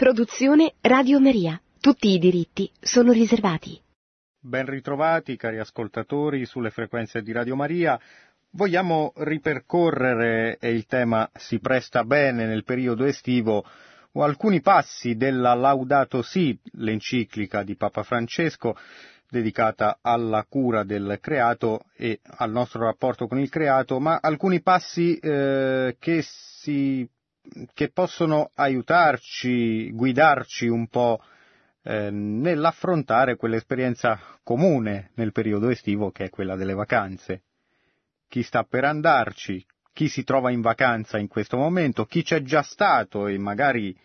Produzione Radio Maria. Tutti i diritti sono riservati. Ben ritrovati, cari ascoltatori, sulle frequenze di Radio Maria. Vogliamo ripercorrere, e il tema si presta bene nel periodo estivo, alcuni passi della Laudato Si, l'enciclica di Papa Francesco, dedicata alla cura del creato e al nostro rapporto con il creato, ma alcuni passi eh, che si che possono aiutarci, guidarci un po' eh, nell'affrontare quell'esperienza comune nel periodo estivo che è quella delle vacanze. Chi sta per andarci, chi si trova in vacanza in questo momento, chi c'è già stato e magari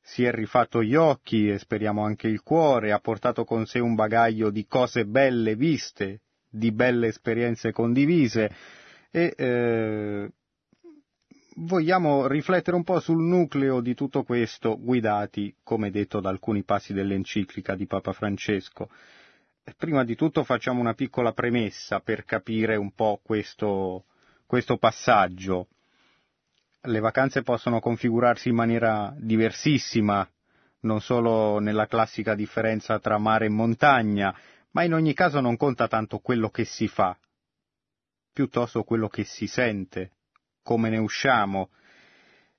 si è rifatto gli occhi e speriamo anche il cuore, ha portato con sé un bagaglio di cose belle viste, di belle esperienze condivise e eh, vogliamo riflettere un po' sul nucleo di tutto questo, guidati, come detto, da alcuni passi dell'enciclica di Papa Francesco. Prima di tutto facciamo una piccola premessa per capire un po' questo, questo passaggio. Le vacanze possono configurarsi in maniera diversissima, non solo nella classica differenza tra mare e montagna, ma in ogni caso non conta tanto quello che si fa, piuttosto quello che si sente, come ne usciamo.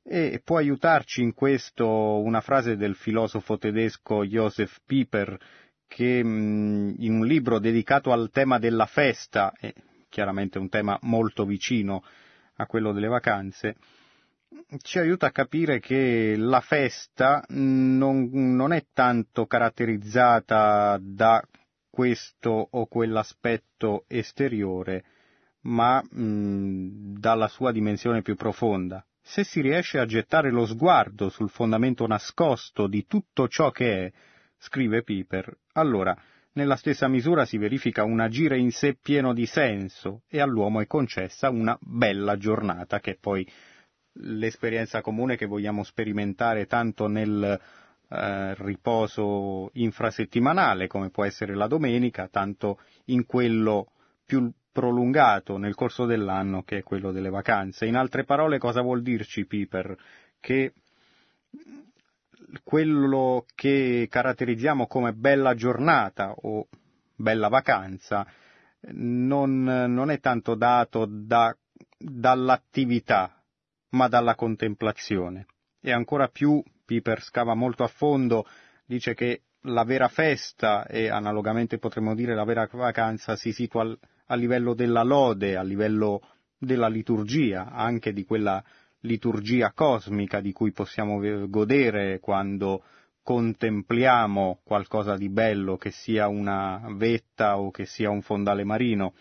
E può aiutarci in questo una frase del filosofo tedesco Joseph Pieper che mm, in un libro dedicato al tema della festa, e chiaramente un tema molto vicino a quello delle vacanze, ci aiuta a capire che la festa non, non è tanto caratterizzata da questo o quell'aspetto esteriore, ma mh, dalla sua dimensione più profonda. Se si riesce a gettare lo sguardo sul fondamento nascosto di tutto ciò che è, scrive Piper, allora nella stessa misura si verifica un agire in sé pieno di senso e all'uomo è concessa una bella giornata, che è poi l'esperienza comune che vogliamo sperimentare tanto nel eh, riposo infrasettimanale, come può essere la domenica, tanto in quello più prolungato nel corso dell'anno che è quello delle vacanze. In altre parole cosa vuol dirci Piper? Che quello che caratterizziamo come bella giornata o bella vacanza non, non è tanto dato da, dall'attività, ma dalla contemplazione. E ancora più, Piper scava molto a fondo, dice che la vera festa e analogamente potremmo dire la vera vacanza si situa a livello della lode, a livello della liturgia, anche di quella liturgia cosmica di cui possiamo godere quando contempliamo qualcosa di bello, che sia una vetta o che sia un fondale marino.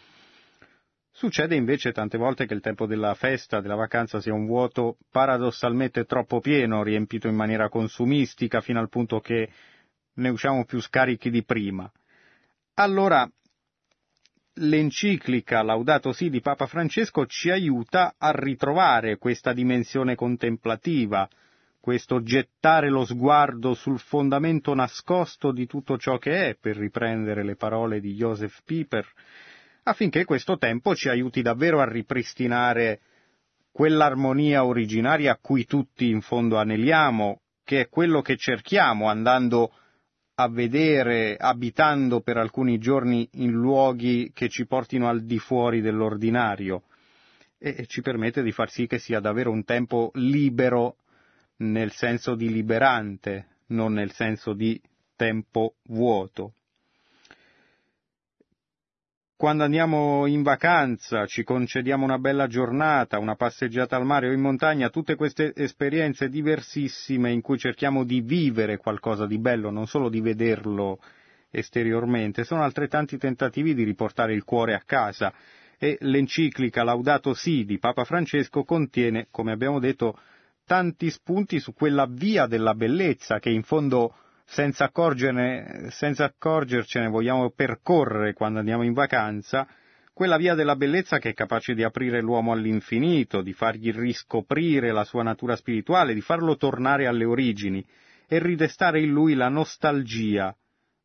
Succede invece tante volte che il tempo della festa, della vacanza sia un vuoto paradossalmente troppo pieno, riempito in maniera consumistica, fino al punto che ne usciamo più scarichi di prima. Allora l'enciclica Laudato Si di Papa Francesco ci aiuta a ritrovare questa dimensione contemplativa, questo gettare lo sguardo sul fondamento nascosto di tutto ciò che è, per riprendere le parole di Joseph Pieper, affinché questo tempo ci aiuti davvero a ripristinare quell'armonia originaria a cui tutti in fondo aneliamo, che è quello che cerchiamo andando a vedere abitando per alcuni giorni in luoghi che ci portino al di fuori dell'ordinario e ci permette di far sì che sia davvero un tempo libero nel senso di liberante, non nel senso di tempo vuoto quando andiamo in vacanza, ci concediamo una bella giornata, una passeggiata al mare o in montagna, tutte queste esperienze diversissime in cui cerchiamo di vivere qualcosa di bello, non solo di vederlo esteriormente, sono altrettanti tentativi di riportare il cuore a casa. E l'enciclica Laudato Si di Papa Francesco contiene, come abbiamo detto, tanti spunti su quella via della bellezza che in fondo senza, senza accorgercene vogliamo percorrere quando andiamo in vacanza, quella via della bellezza che è capace di aprire l'uomo all'infinito, di fargli riscoprire la sua natura spirituale, di farlo tornare alle origini e ridestare in lui la nostalgia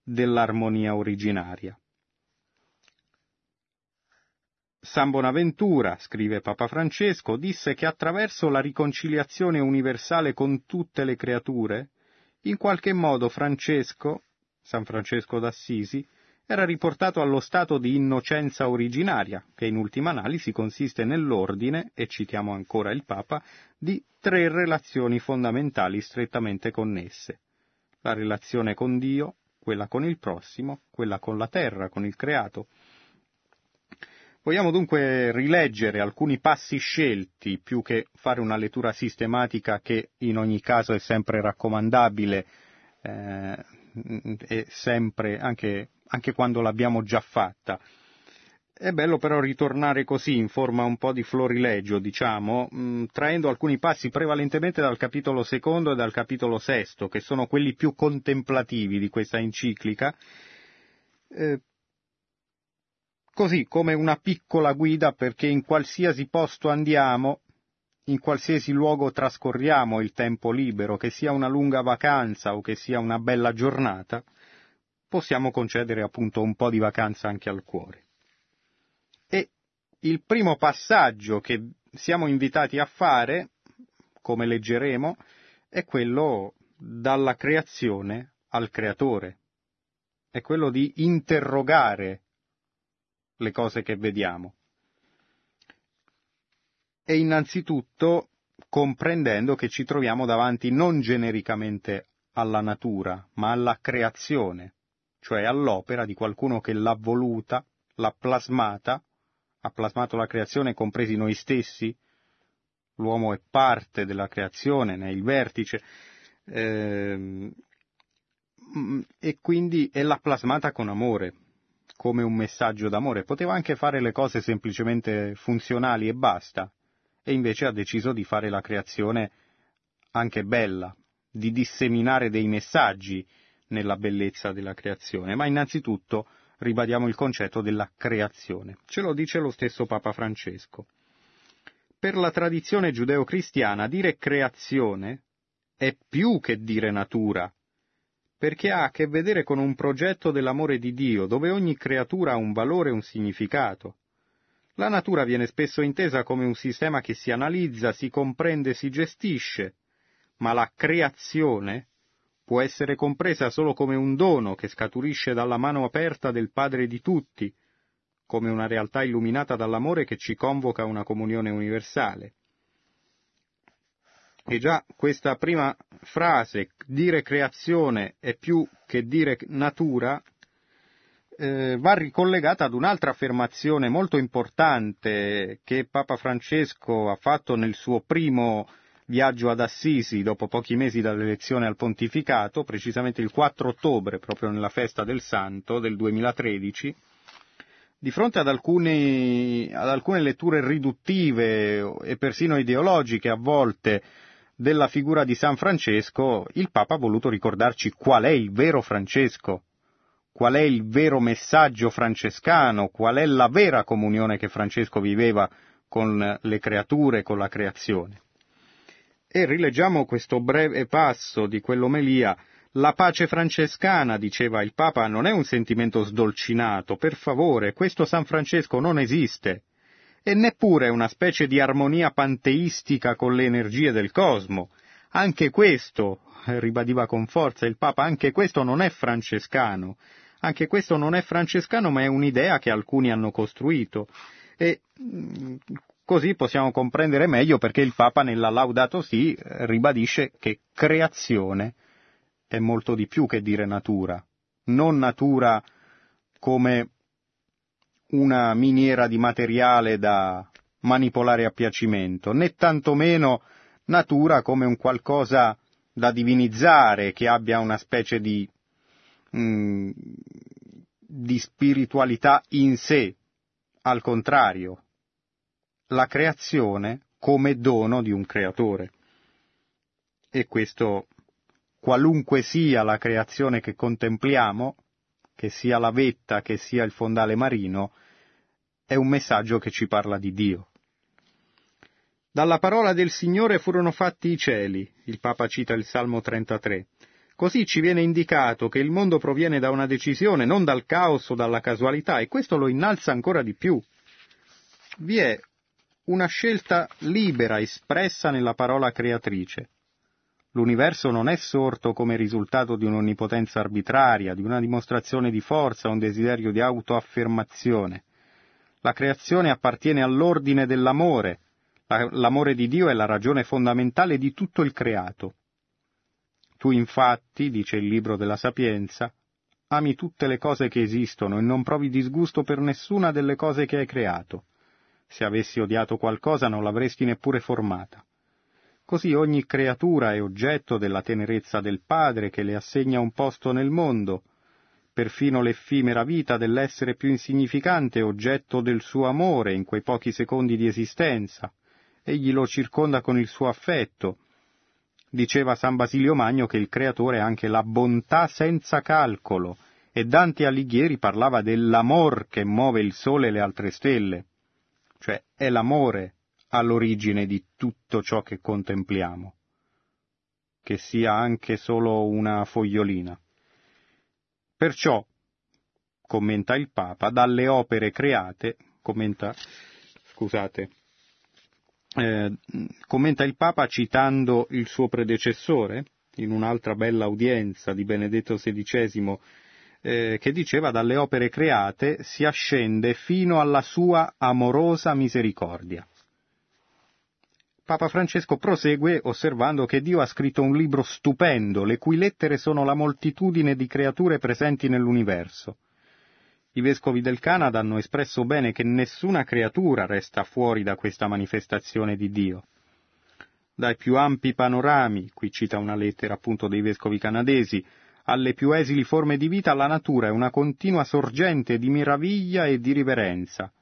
dell'armonia originaria. San Bonaventura, scrive Papa Francesco, disse che attraverso la riconciliazione universale con tutte le creature, in qualche modo Francesco, San Francesco d'Assisi, era riportato allo stato di innocenza originaria, che in ultima analisi consiste nell'ordine, e citiamo ancora il Papa, di tre relazioni fondamentali strettamente connesse. La relazione con Dio, quella con il prossimo, quella con la terra, con il creato. Vogliamo dunque rileggere alcuni passi scelti più che fare una lettura sistematica che in ogni caso è sempre raccomandabile eh, e sempre anche, anche quando l'abbiamo già fatta. È bello però ritornare così in forma un po' di florilegio, diciamo, mh, mm, traendo alcuni passi prevalentemente dal capitolo secondo e dal capitolo sesto, che sono quelli più contemplativi di questa enciclica, eh, così come una piccola guida perché in qualsiasi posto andiamo, in qualsiasi luogo trascorriamo il tempo libero, che sia una lunga vacanza o che sia una bella giornata, possiamo concedere appunto un po' di vacanza anche al cuore il primo passaggio che siamo invitati a fare, come leggeremo, è quello dalla creazione al creatore. È quello di interrogare le cose che vediamo. E innanzitutto comprendendo che ci troviamo davanti non genericamente alla natura, ma alla creazione, cioè all'opera di qualcuno che l'ha voluta, l'ha plasmata ha plasmato la creazione, compresi noi stessi. L'uomo è parte della creazione, ne è il vertice, ehm, e quindi è l'ha plasmata con amore, come un messaggio d'amore. Poteva anche fare le cose semplicemente funzionali e basta, e invece ha deciso di fare la creazione anche bella, di disseminare dei messaggi nella bellezza della creazione, ma innanzitutto ribadiamo il concetto della creazione. Ce lo dice lo stesso Papa Francesco. Per la tradizione giudeo-cristiana dire creazione è più che dire natura, perché ha a che vedere con un progetto dell'amore di Dio, dove ogni creatura ha un valore e un significato. La natura viene spesso intesa come un sistema che si analizza, si comprende, si gestisce, ma la creazione può essere compresa solo come un dono che scaturisce dalla mano aperta del Padre di tutti, come una realtà illuminata dall'amore che ci convoca a una comunione universale. E già questa prima frase, dire creazione è più che dire natura, eh, va ricollegata ad un'altra affermazione molto importante che Papa Francesco ha fatto nel suo primo viaggio ad Assisi dopo pochi mesi dall'elezione al pontificato, precisamente il 4 ottobre, proprio nella festa del Santo del 2013, di fronte ad, alcuni, ad alcune letture riduttive e persino ideologiche a volte della figura di San Francesco, il Papa ha voluto ricordarci qual è il vero Francesco, qual è il vero messaggio francescano, qual è la vera comunione che Francesco viveva con le creature, con la creazione. E rileggiamo questo breve passo di quell'omelia. La pace francescana, diceva il Papa, non è un sentimento sdolcinato, per favore, questo San Francesco non esiste. E neppure una specie di armonia panteistica con le energie del cosmo. Anche questo, ribadiva con forza il Papa, anche questo non è francescano. Anche questo non è francescano, ma è un'idea che alcuni hanno costruito. E Così possiamo comprendere meglio perché il Papa nella Laudato Si eh, ribadisce che creazione è molto di più che dire natura, non natura come una miniera di materiale da manipolare a piacimento, né tantomeno natura come un qualcosa da divinizzare, che abbia una specie di, mm, di spiritualità in sé. Al contrario, la creazione come dono di un creatore. E questo, qualunque sia la creazione che contempliamo, che sia la vetta, che sia il fondale marino, è un messaggio che ci parla di Dio. Dalla parola del Signore furono fatti i cieli, il Papa cita il Salmo 33. Così ci viene indicato che il mondo proviene da una decisione, non dal caos o dalla casualità, e questo lo innalza ancora di più. Vi è una scelta libera espressa nella parola creatrice. L'universo non è sorto come risultato di un'onnipotenza arbitraria, di una dimostrazione di forza, un desiderio di autoaffermazione. La creazione appartiene all'ordine dell'amore. L'amore di Dio è la ragione fondamentale di tutto il creato. Tu infatti, dice il libro della Sapienza, ami tutte le cose che esistono e non provi disgusto per nessuna delle cose che hai creato. Se avessi odiato qualcosa non l'avresti neppure formata. Così ogni creatura è oggetto della tenerezza del Padre che le assegna un posto nel mondo, perfino l'effimera vita dell'essere più insignificante oggetto del suo amore in quei pochi secondi di esistenza. Egli lo circonda con il suo affetto. Diceva San Basilio Magno che il creatore è anche la bontà senza calcolo, e Dante Alighieri parlava dell'amor che muove il sole e le altre stelle. Cioè è l'amore all'origine di tutto ciò che contempliamo, che sia anche solo una fogliolina. Perciò, commenta il Papa, dalle opere create, commenta, scusate, eh, commenta il Papa citando il suo predecessore, in un'altra bella udienza di Benedetto XVI, eh, che diceva dalle opere create si ascende fino alla sua amorosa misericordia. Papa Francesco prosegue osservando che Dio ha scritto un libro stupendo, le cui lettere sono la moltitudine di creature presenti nell'universo. I vescovi del Canada hanno espresso bene che nessuna creatura resta fuori da questa manifestazione di Dio. Dai più ampi panorami, qui cita una lettera appunto dei vescovi canadesi, alle più esili forme di vita, la natura è una continua sorgente di meraviglia e di riverenza.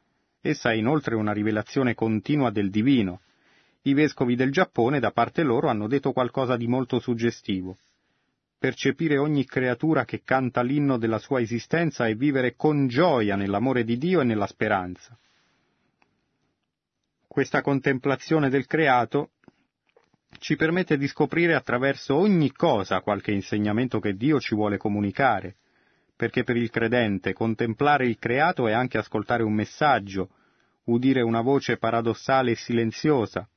Essa è inoltre una rivelazione continua del divino i vescovi del Giappone, da parte loro, hanno detto qualcosa di molto suggestivo. Percepire ogni creatura che canta l'inno della sua esistenza e vivere con gioia nell'amore di Dio e nella speranza. Questa contemplazione del creato ci permette di scoprire attraverso ogni cosa qualche insegnamento che Dio ci vuole comunicare, perché per il credente contemplare il creato è anche ascoltare un messaggio, udire una voce paradossale e silenziosa,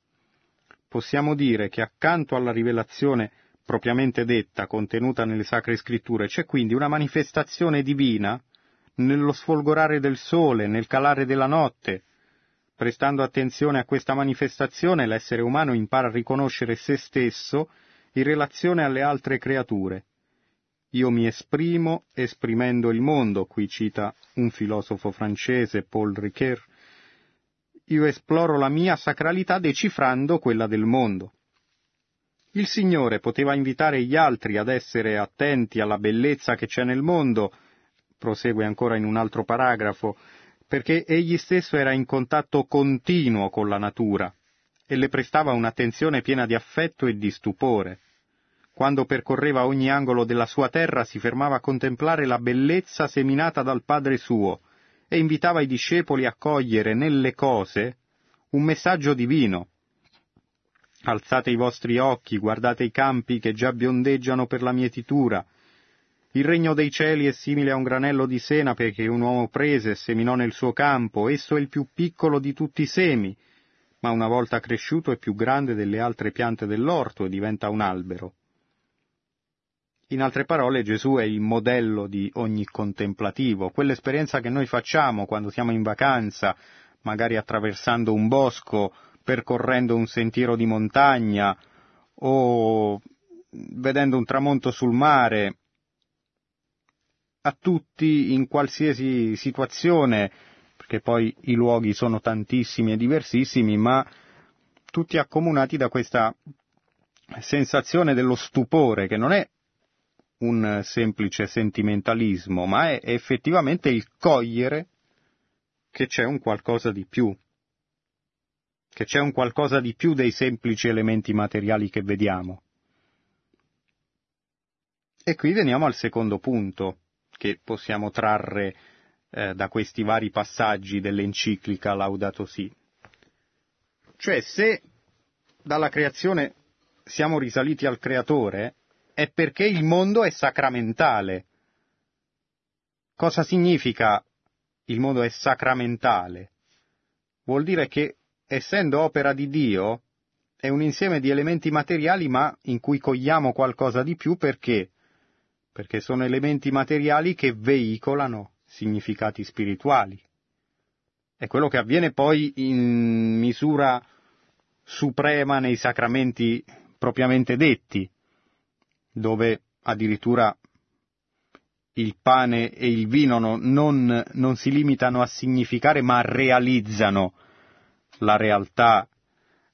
possiamo dire che accanto alla rivelazione propriamente detta contenuta nelle sacre scritture c'è quindi una manifestazione divina nello sfolgorare del sole, nel calare della notte. Prestando attenzione a questa manifestazione l'essere umano impara a riconoscere se stesso in relazione alle altre creature. Io mi esprimo esprimendo il mondo, qui cita un filosofo francese, Paul Ricoeur, io esploro la mia sacralità decifrando quella del mondo. Il Signore poteva invitare gli altri ad essere attenti alla bellezza che c'è nel mondo, prosegue ancora in un altro paragrafo, perché egli stesso era in contatto continuo con la natura e le prestava un'attenzione piena di affetto e di stupore. Quando percorreva ogni angolo della sua terra si fermava a contemplare la bellezza seminata dal Padre suo, e invitava i discepoli a cogliere nelle cose un messaggio divino. Alzate i vostri occhi, guardate i campi che già biondeggiano per la mietitura. Il regno dei cieli è simile a un granello di senape che un uomo prese e seminò nel suo campo, esso è il più piccolo di tutti i semi, ma una volta cresciuto è più grande delle altre piante dell'orto e diventa un albero. In altre parole, Gesù è il modello di ogni contemplativo, quell'esperienza che noi facciamo quando siamo in vacanza, magari attraversando un bosco, percorrendo un sentiero di montagna o vedendo un tramonto sul mare. A tutti, in qualsiasi situazione, perché poi i luoghi sono tantissimi e diversissimi, ma tutti accomunati da questa sensazione dello stupore, che non è un semplice sentimentalismo, ma è effettivamente il cogliere che c'è un qualcosa di più, che c'è un qualcosa di più dei semplici elementi materiali che vediamo. E qui veniamo al secondo punto che possiamo trarre eh, da questi vari passaggi dell'enciclica Laudato Si. Cioè se dalla creazione siamo risaliti al creatore, è perché il mondo è sacramentale. Cosa significa il mondo è sacramentale? Vuol dire che, essendo opera di Dio, è un insieme di elementi materiali ma in cui cogliamo qualcosa di più perché? Perché sono elementi materiali che veicolano significati spirituali. È quello che avviene poi in misura suprema nei sacramenti propriamente detti, dove addirittura il pane e il vino non, non, si limitano a significare ma realizzano la realtà,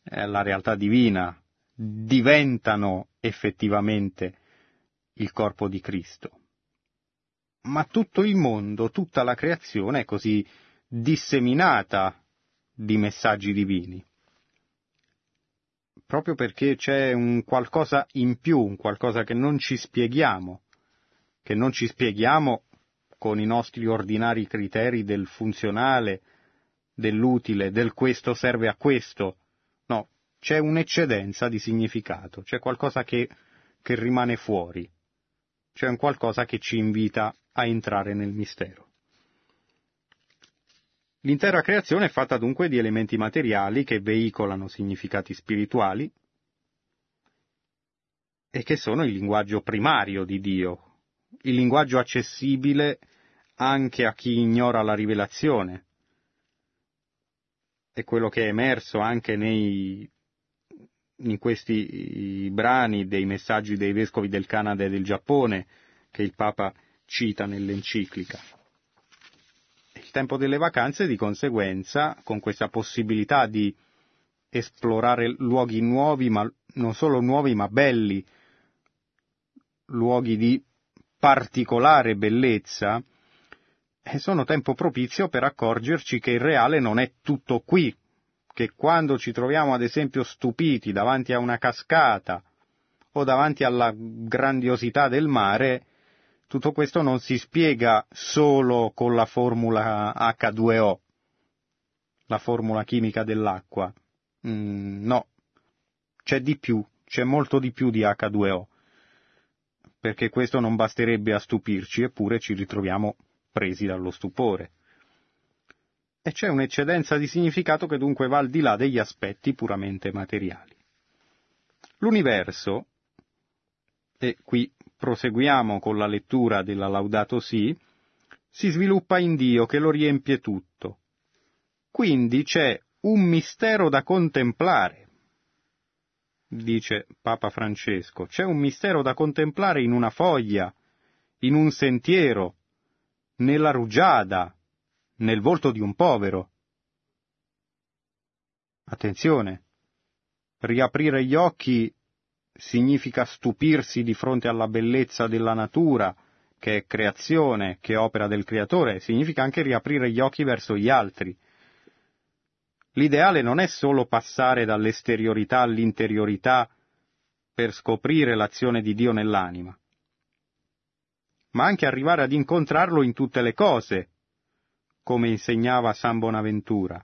eh, la realtà divina, diventano effettivamente il corpo di Cristo. Ma tutto il mondo, tutta la creazione è così disseminata di messaggi divini proprio perché c'è un qualcosa in più, un qualcosa che non ci spieghiamo, che non ci spieghiamo con i nostri ordinari criteri del funzionale, dell'utile, del questo serve a questo. No, c'è un'eccedenza di significato, c'è qualcosa che, che rimane fuori, c'è un qualcosa che ci invita a entrare nel mistero. L'intera creazione è fatta dunque di elementi materiali che veicolano significati spirituali e che sono il linguaggio primario di Dio, il linguaggio accessibile anche a chi ignora la rivelazione. È quello che è emerso anche nei, in questi brani dei messaggi dei vescovi del Canada e del Giappone che il Papa cita nell'enciclica il tempo delle vacanze di conseguenza, con questa possibilità di esplorare luoghi nuovi, ma non solo nuovi, ma belli, luoghi di particolare bellezza, eh, sono tempo propizio per accorgerci che il reale non è tutto qui, che quando ci troviamo ad esempio stupiti davanti a una cascata o davanti alla grandiosità del mare, tutto questo non si spiega solo con la formula H2O, la formula chimica dell'acqua. Mm, no, c'è di più, c'è molto di più di H2O, perché questo non basterebbe a stupirci, eppure ci ritroviamo presi dallo stupore. E c'è un'eccedenza di significato che dunque va al di là degli aspetti puramente materiali. L'universo, e qui proseguiamo con la lettura della Laudato Si, si sviluppa in Dio che lo riempie tutto. Quindi c'è un mistero da contemplare, dice Papa Francesco, c'è un mistero da contemplare in una foglia, in un sentiero, nella rugiada, nel volto di un povero. Attenzione, riaprire gli occhi significa stupirsi di fronte alla bellezza della natura, che è creazione, che è opera del creatore, significa anche riaprire gli occhi verso gli altri. L'ideale non è solo passare dall'esteriorità all'interiorità per scoprire l'azione di Dio nell'anima, ma anche arrivare ad incontrarlo in tutte le cose, come insegnava San Bonaventura.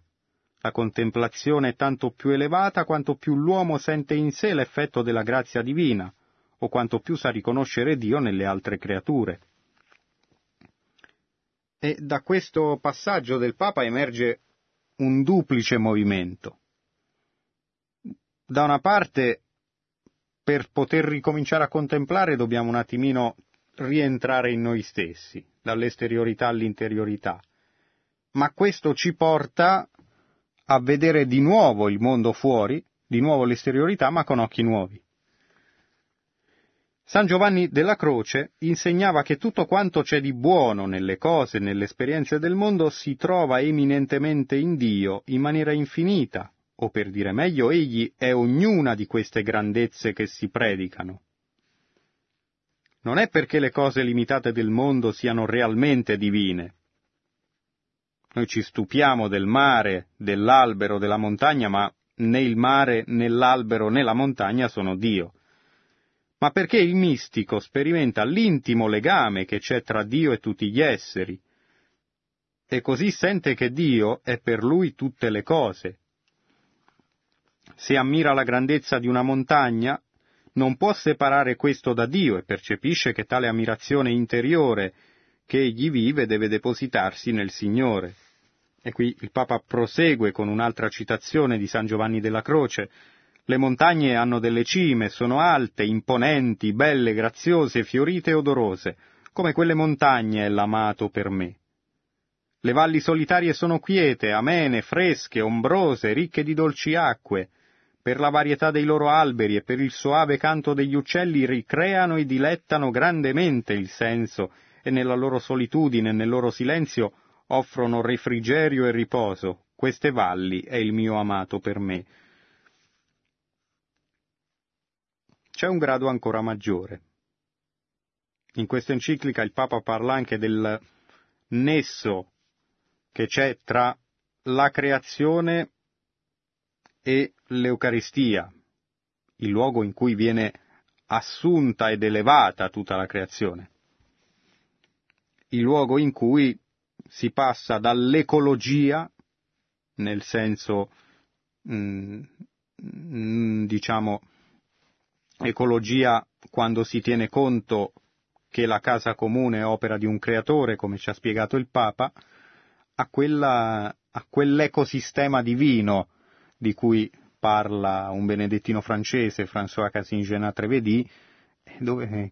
La contemplazione è tanto più elevata quanto più l'uomo sente in sé l'effetto della grazia divina, o quanto più sa riconoscere Dio nelle altre creature. E da questo passaggio del Papa emerge un duplice movimento. Da una parte, per poter ricominciare a contemplare dobbiamo un attimino rientrare in noi stessi, dall'esteriorità all'interiorità, ma questo ci porta a vedere di nuovo il mondo fuori, di nuovo l'esteriorità, ma con occhi nuovi. San Giovanni della Croce insegnava che tutto quanto c'è di buono nelle cose, nelle esperienze del mondo, si trova eminentemente in Dio in maniera infinita, o per dire meglio, egli è ognuna di queste grandezze che si predicano. Non è perché le cose limitate del mondo siano realmente divine, noi ci stupiamo del mare, dell'albero, della montagna, ma né il mare, né l'albero, né la montagna sono Dio. Ma perché il mistico sperimenta l'intimo legame che c'è tra Dio e tutti gli esseri, e così sente che Dio è per lui tutte le cose. Se ammira la grandezza di una montagna, non può separare questo da Dio e percepisce che tale ammirazione interiore che egli vive deve depositarsi nel Signore. E qui il Papa prosegue con un'altra citazione di San Giovanni della Croce. Le montagne hanno delle cime, sono alte, imponenti, belle, graziose, fiorite e odorose, come quelle montagne è l'amato per me. Le valli solitarie sono quiete, amene, fresche, ombrose, ricche di dolci acque. Per la varietà dei loro alberi e per il soave canto degli uccelli ricreano e dilettano grandemente il senso e nella loro solitudine nel loro silenzio offrono refrigerio e riposo. Queste valli è il mio amato per me. C'è un grado ancora maggiore. In questa enciclica il Papa parla anche del nesso che c'è tra la creazione e l'Eucaristia, il luogo in cui viene assunta ed elevata tutta la creazione, il luogo in cui si passa dall'ecologia, nel senso, mm, mm, diciamo, ecologia quando si tiene conto che la casa comune è opera di un creatore, come ci ha spiegato il Papa, a, quella, a quell'ecosistema divino di cui parla un benedettino francese, François Casingena Trevedi,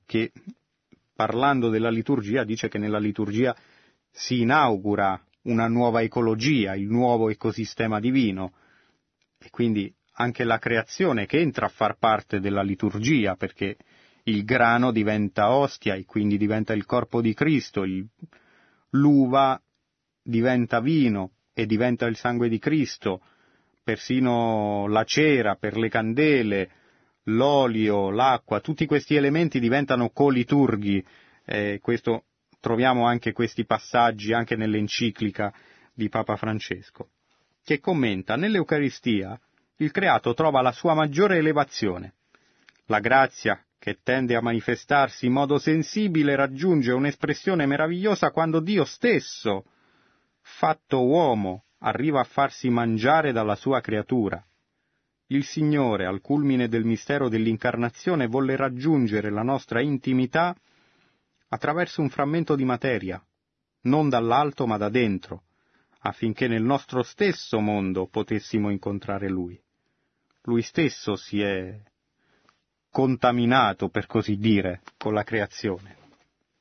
che parlando della liturgia dice che nella liturgia si inaugura una nuova ecologia, il nuovo ecosistema divino, e quindi anche la creazione che entra a far parte della liturgia, perché il grano diventa ostia e quindi diventa il corpo di Cristo, il, l'uva diventa vino e diventa il sangue di Cristo, persino la cera per le candele, l'olio, l'acqua, tutti questi elementi diventano coliturghi. Eh, questo, troviamo anche questi passaggi anche nell'enciclica di Papa Francesco, che commenta nell'Eucaristia il creato trova la sua maggiore elevazione. La grazia, che tende a manifestarsi in modo sensibile, raggiunge un'espressione meravigliosa quando Dio stesso fatto uomo, arriva a farsi mangiare dalla sua creatura. Il Signore, al culmine del mistero dell'incarnazione, volle raggiungere la nostra intimità attraverso un frammento di materia, non dall'alto ma da dentro, affinché nel nostro stesso mondo potessimo incontrare Lui. Lui stesso si è contaminato, per così dire, con la creazione.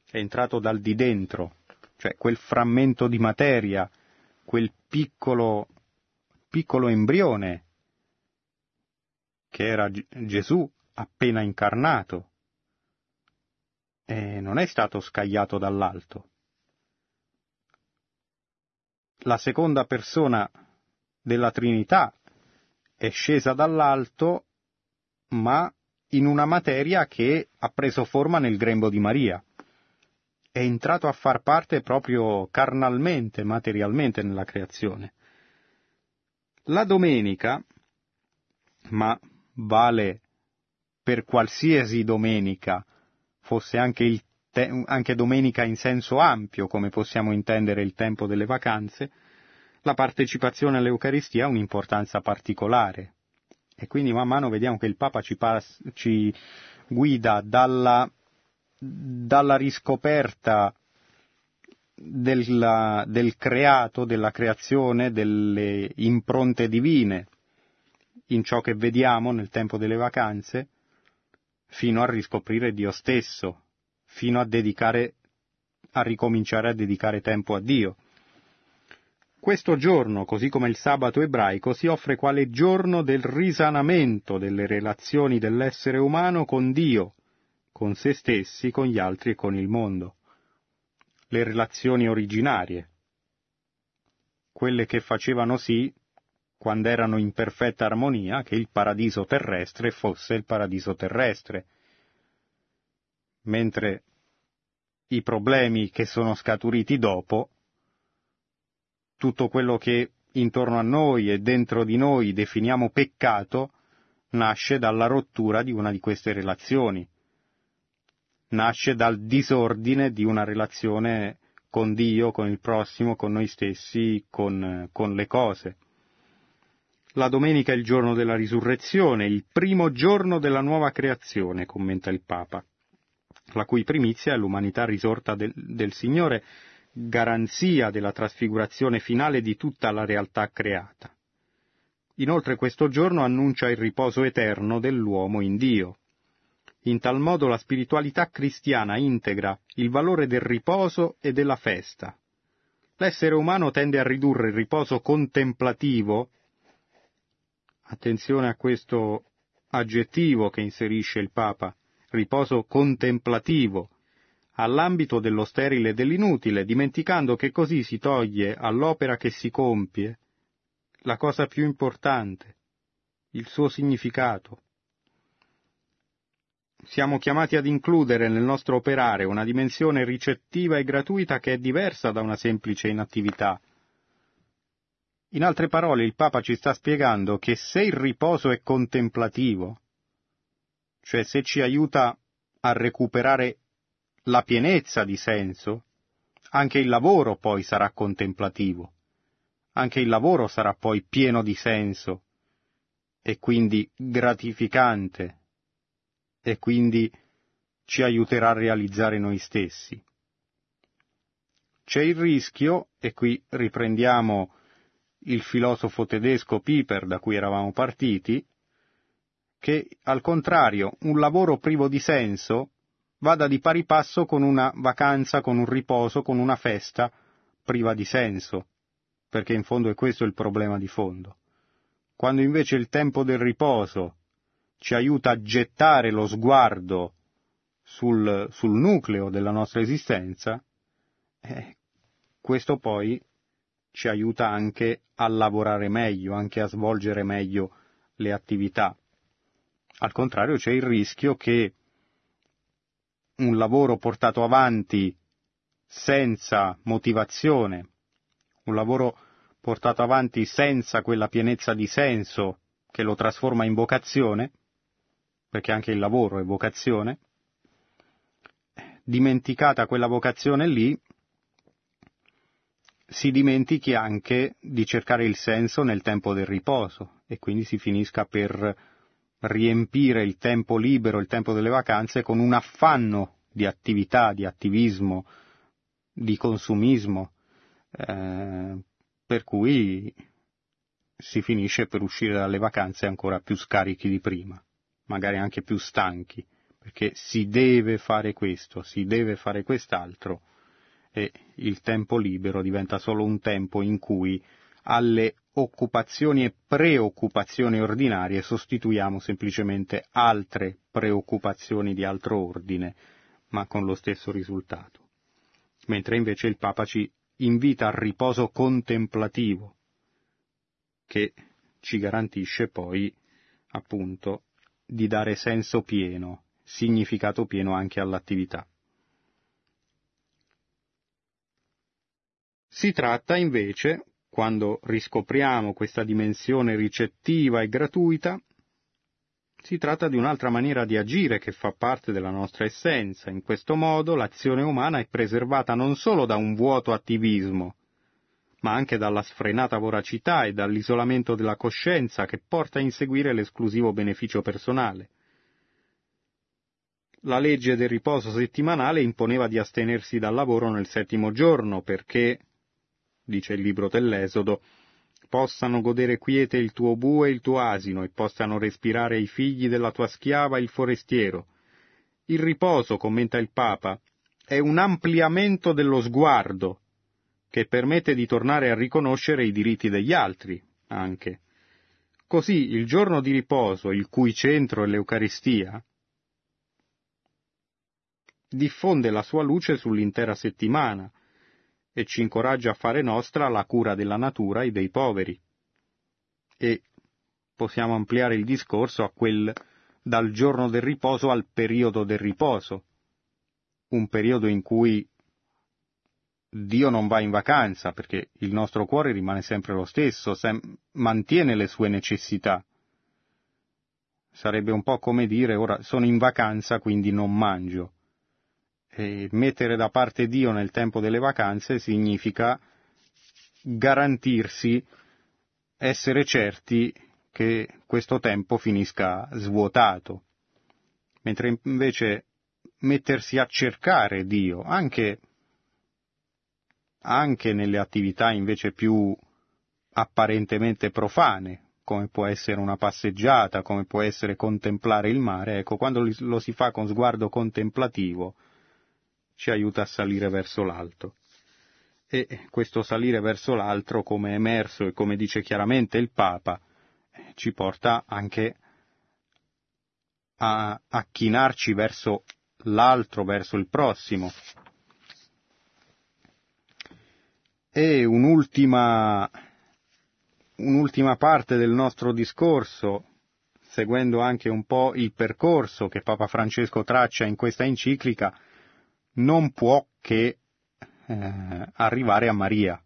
È entrato dal di dentro, cioè quel frammento di materia, quel piccolo, piccolo embrione che era Gesù appena incarnato, e non è stato scagliato dall'alto. La seconda persona della Trinità è scesa dall'alto, ma in una materia che ha preso forma nel grembo di Maria è entrato a far parte proprio carnalmente, materialmente nella creazione. La domenica, ma vale per qualsiasi domenica, fosse anche, te- anche domenica in senso ampio, come possiamo intendere il tempo delle vacanze, la partecipazione all'Eucaristia ha un'importanza particolare. E quindi man mano vediamo che il Papa ci, pas- ci guida dalla dalla riscoperta del, del creato, della creazione, delle impronte divine in ciò che vediamo nel tempo delle vacanze, fino a riscoprire Dio stesso, fino a dedicare, a ricominciare a dedicare tempo a Dio. Questo giorno, così come il sabato ebraico, si offre quale giorno del risanamento delle relazioni dell'essere umano con Dio, con se stessi, con gli altri e con il mondo. Le relazioni originarie, quelle che facevano sì, quando erano in perfetta armonia, che il paradiso terrestre fosse il paradiso terrestre, mentre i problemi che sono scaturiti dopo, tutto quello che intorno a noi e dentro di noi definiamo peccato, nasce dalla rottura di una di queste relazioni, nasce dal disordine di una relazione con Dio, con il prossimo, con noi stessi, con, con le cose. La domenica è il giorno della risurrezione, il primo giorno della nuova creazione, commenta il Papa, la cui primizia è l'umanità risorta del, del Signore, garanzia della trasfigurazione finale di tutta la realtà creata. Inoltre questo giorno annuncia il riposo eterno dell'uomo in Dio. In tal modo la spiritualità cristiana integra il valore del riposo e della festa. L'essere umano tende a ridurre il riposo contemplativo, attenzione a questo aggettivo che inserisce il Papa, riposo contemplativo, all'ambito dello sterile e dell'inutile, dimenticando che così si toglie all'opera che si compie la cosa più importante, il suo significato. Siamo chiamati ad includere nel nostro operare una dimensione ricettiva e gratuita che è diversa da una semplice inattività. In altre parole, il Papa ci sta spiegando che se il riposo è contemplativo, cioè se ci aiuta a recuperare la pienezza di senso, anche il lavoro poi sarà contemplativo, anche il lavoro sarà poi pieno di senso e quindi gratificante e quindi ci aiuterà a realizzare noi stessi. C'è il rischio, e qui riprendiamo il filosofo tedesco Piper da cui eravamo partiti, che al contrario un lavoro privo di senso vada di pari passo con una vacanza, con un riposo, con una festa priva di senso, perché in fondo è questo il problema di fondo. Quando invece il tempo del riposo ci aiuta a gettare lo sguardo sul, sul nucleo della nostra esistenza, eh, questo poi ci aiuta anche a lavorare meglio, anche a svolgere meglio le attività. Al contrario c'è il rischio che un lavoro portato avanti senza motivazione, un lavoro portato avanti senza quella pienezza di senso che lo trasforma in vocazione, perché anche il lavoro è vocazione, dimenticata quella vocazione lì, si dimentichi anche di cercare il senso nel tempo del riposo e quindi si finisca per riempire il tempo libero, il tempo delle vacanze con un affanno di attività, di attivismo, di consumismo, eh, per cui si finisce per uscire dalle vacanze ancora più scarichi di prima, magari anche più stanchi, perché si deve fare questo, si deve fare quest'altro e il tempo libero diventa solo un tempo in cui alle occupazioni e preoccupazioni ordinarie sostituiamo semplicemente altre preoccupazioni di altro ordine, ma con lo stesso risultato. Mentre invece il Papa ci invita al riposo contemplativo, che ci garantisce poi, appunto, di dare senso pieno, significato pieno anche all'attività. Si tratta invece, quando riscopriamo questa dimensione ricettiva e gratuita, si tratta di un'altra maniera di agire che fa parte della nostra essenza. In questo modo l'azione umana è preservata non solo da un vuoto attivismo, ma anche dalla sfrenata voracità e dall'isolamento della coscienza che porta a inseguire l'esclusivo beneficio personale. La legge del riposo settimanale imponeva di astenersi dal lavoro nel settimo giorno perché, dice il libro dell'Esodo, possano godere quiete il tuo bue e il tuo asino e possano respirare i figli della tua schiava il forestiero. Il riposo, commenta il Papa, è un ampliamento dello sguardo che permette di tornare a riconoscere i diritti degli altri anche. Così il giorno di riposo, il cui centro è l'Eucaristia, diffonde la sua luce sull'intera settimana, e ci incoraggia a fare nostra la cura della natura e dei poveri. E possiamo ampliare il discorso a quel dal giorno del riposo al periodo del riposo, un periodo in cui Dio non va in vacanza perché il nostro cuore rimane sempre lo stesso, sem- mantiene le sue necessità. Sarebbe un po' come dire ora sono in vacanza quindi non mangio e mettere da parte Dio nel tempo delle vacanze significa garantirsi, essere certi che questo tempo finisca svuotato, mentre invece mettersi a cercare Dio, anche, anche nelle attività invece più apparentemente profane, come può essere una passeggiata, come può essere contemplare il mare, ecco, quando lo si fa con sguardo contemplativo, ci aiuta a salire verso l'alto. E questo salire verso l'altro, come è emerso e come dice chiaramente il Papa, ci porta anche a, a chinarci verso l'altro, verso il prossimo. E un'ultima, un'ultima parte del nostro discorso, seguendo anche un po' il percorso che Papa Francesco traccia in questa enciclica, non può che eh, arrivare a Maria.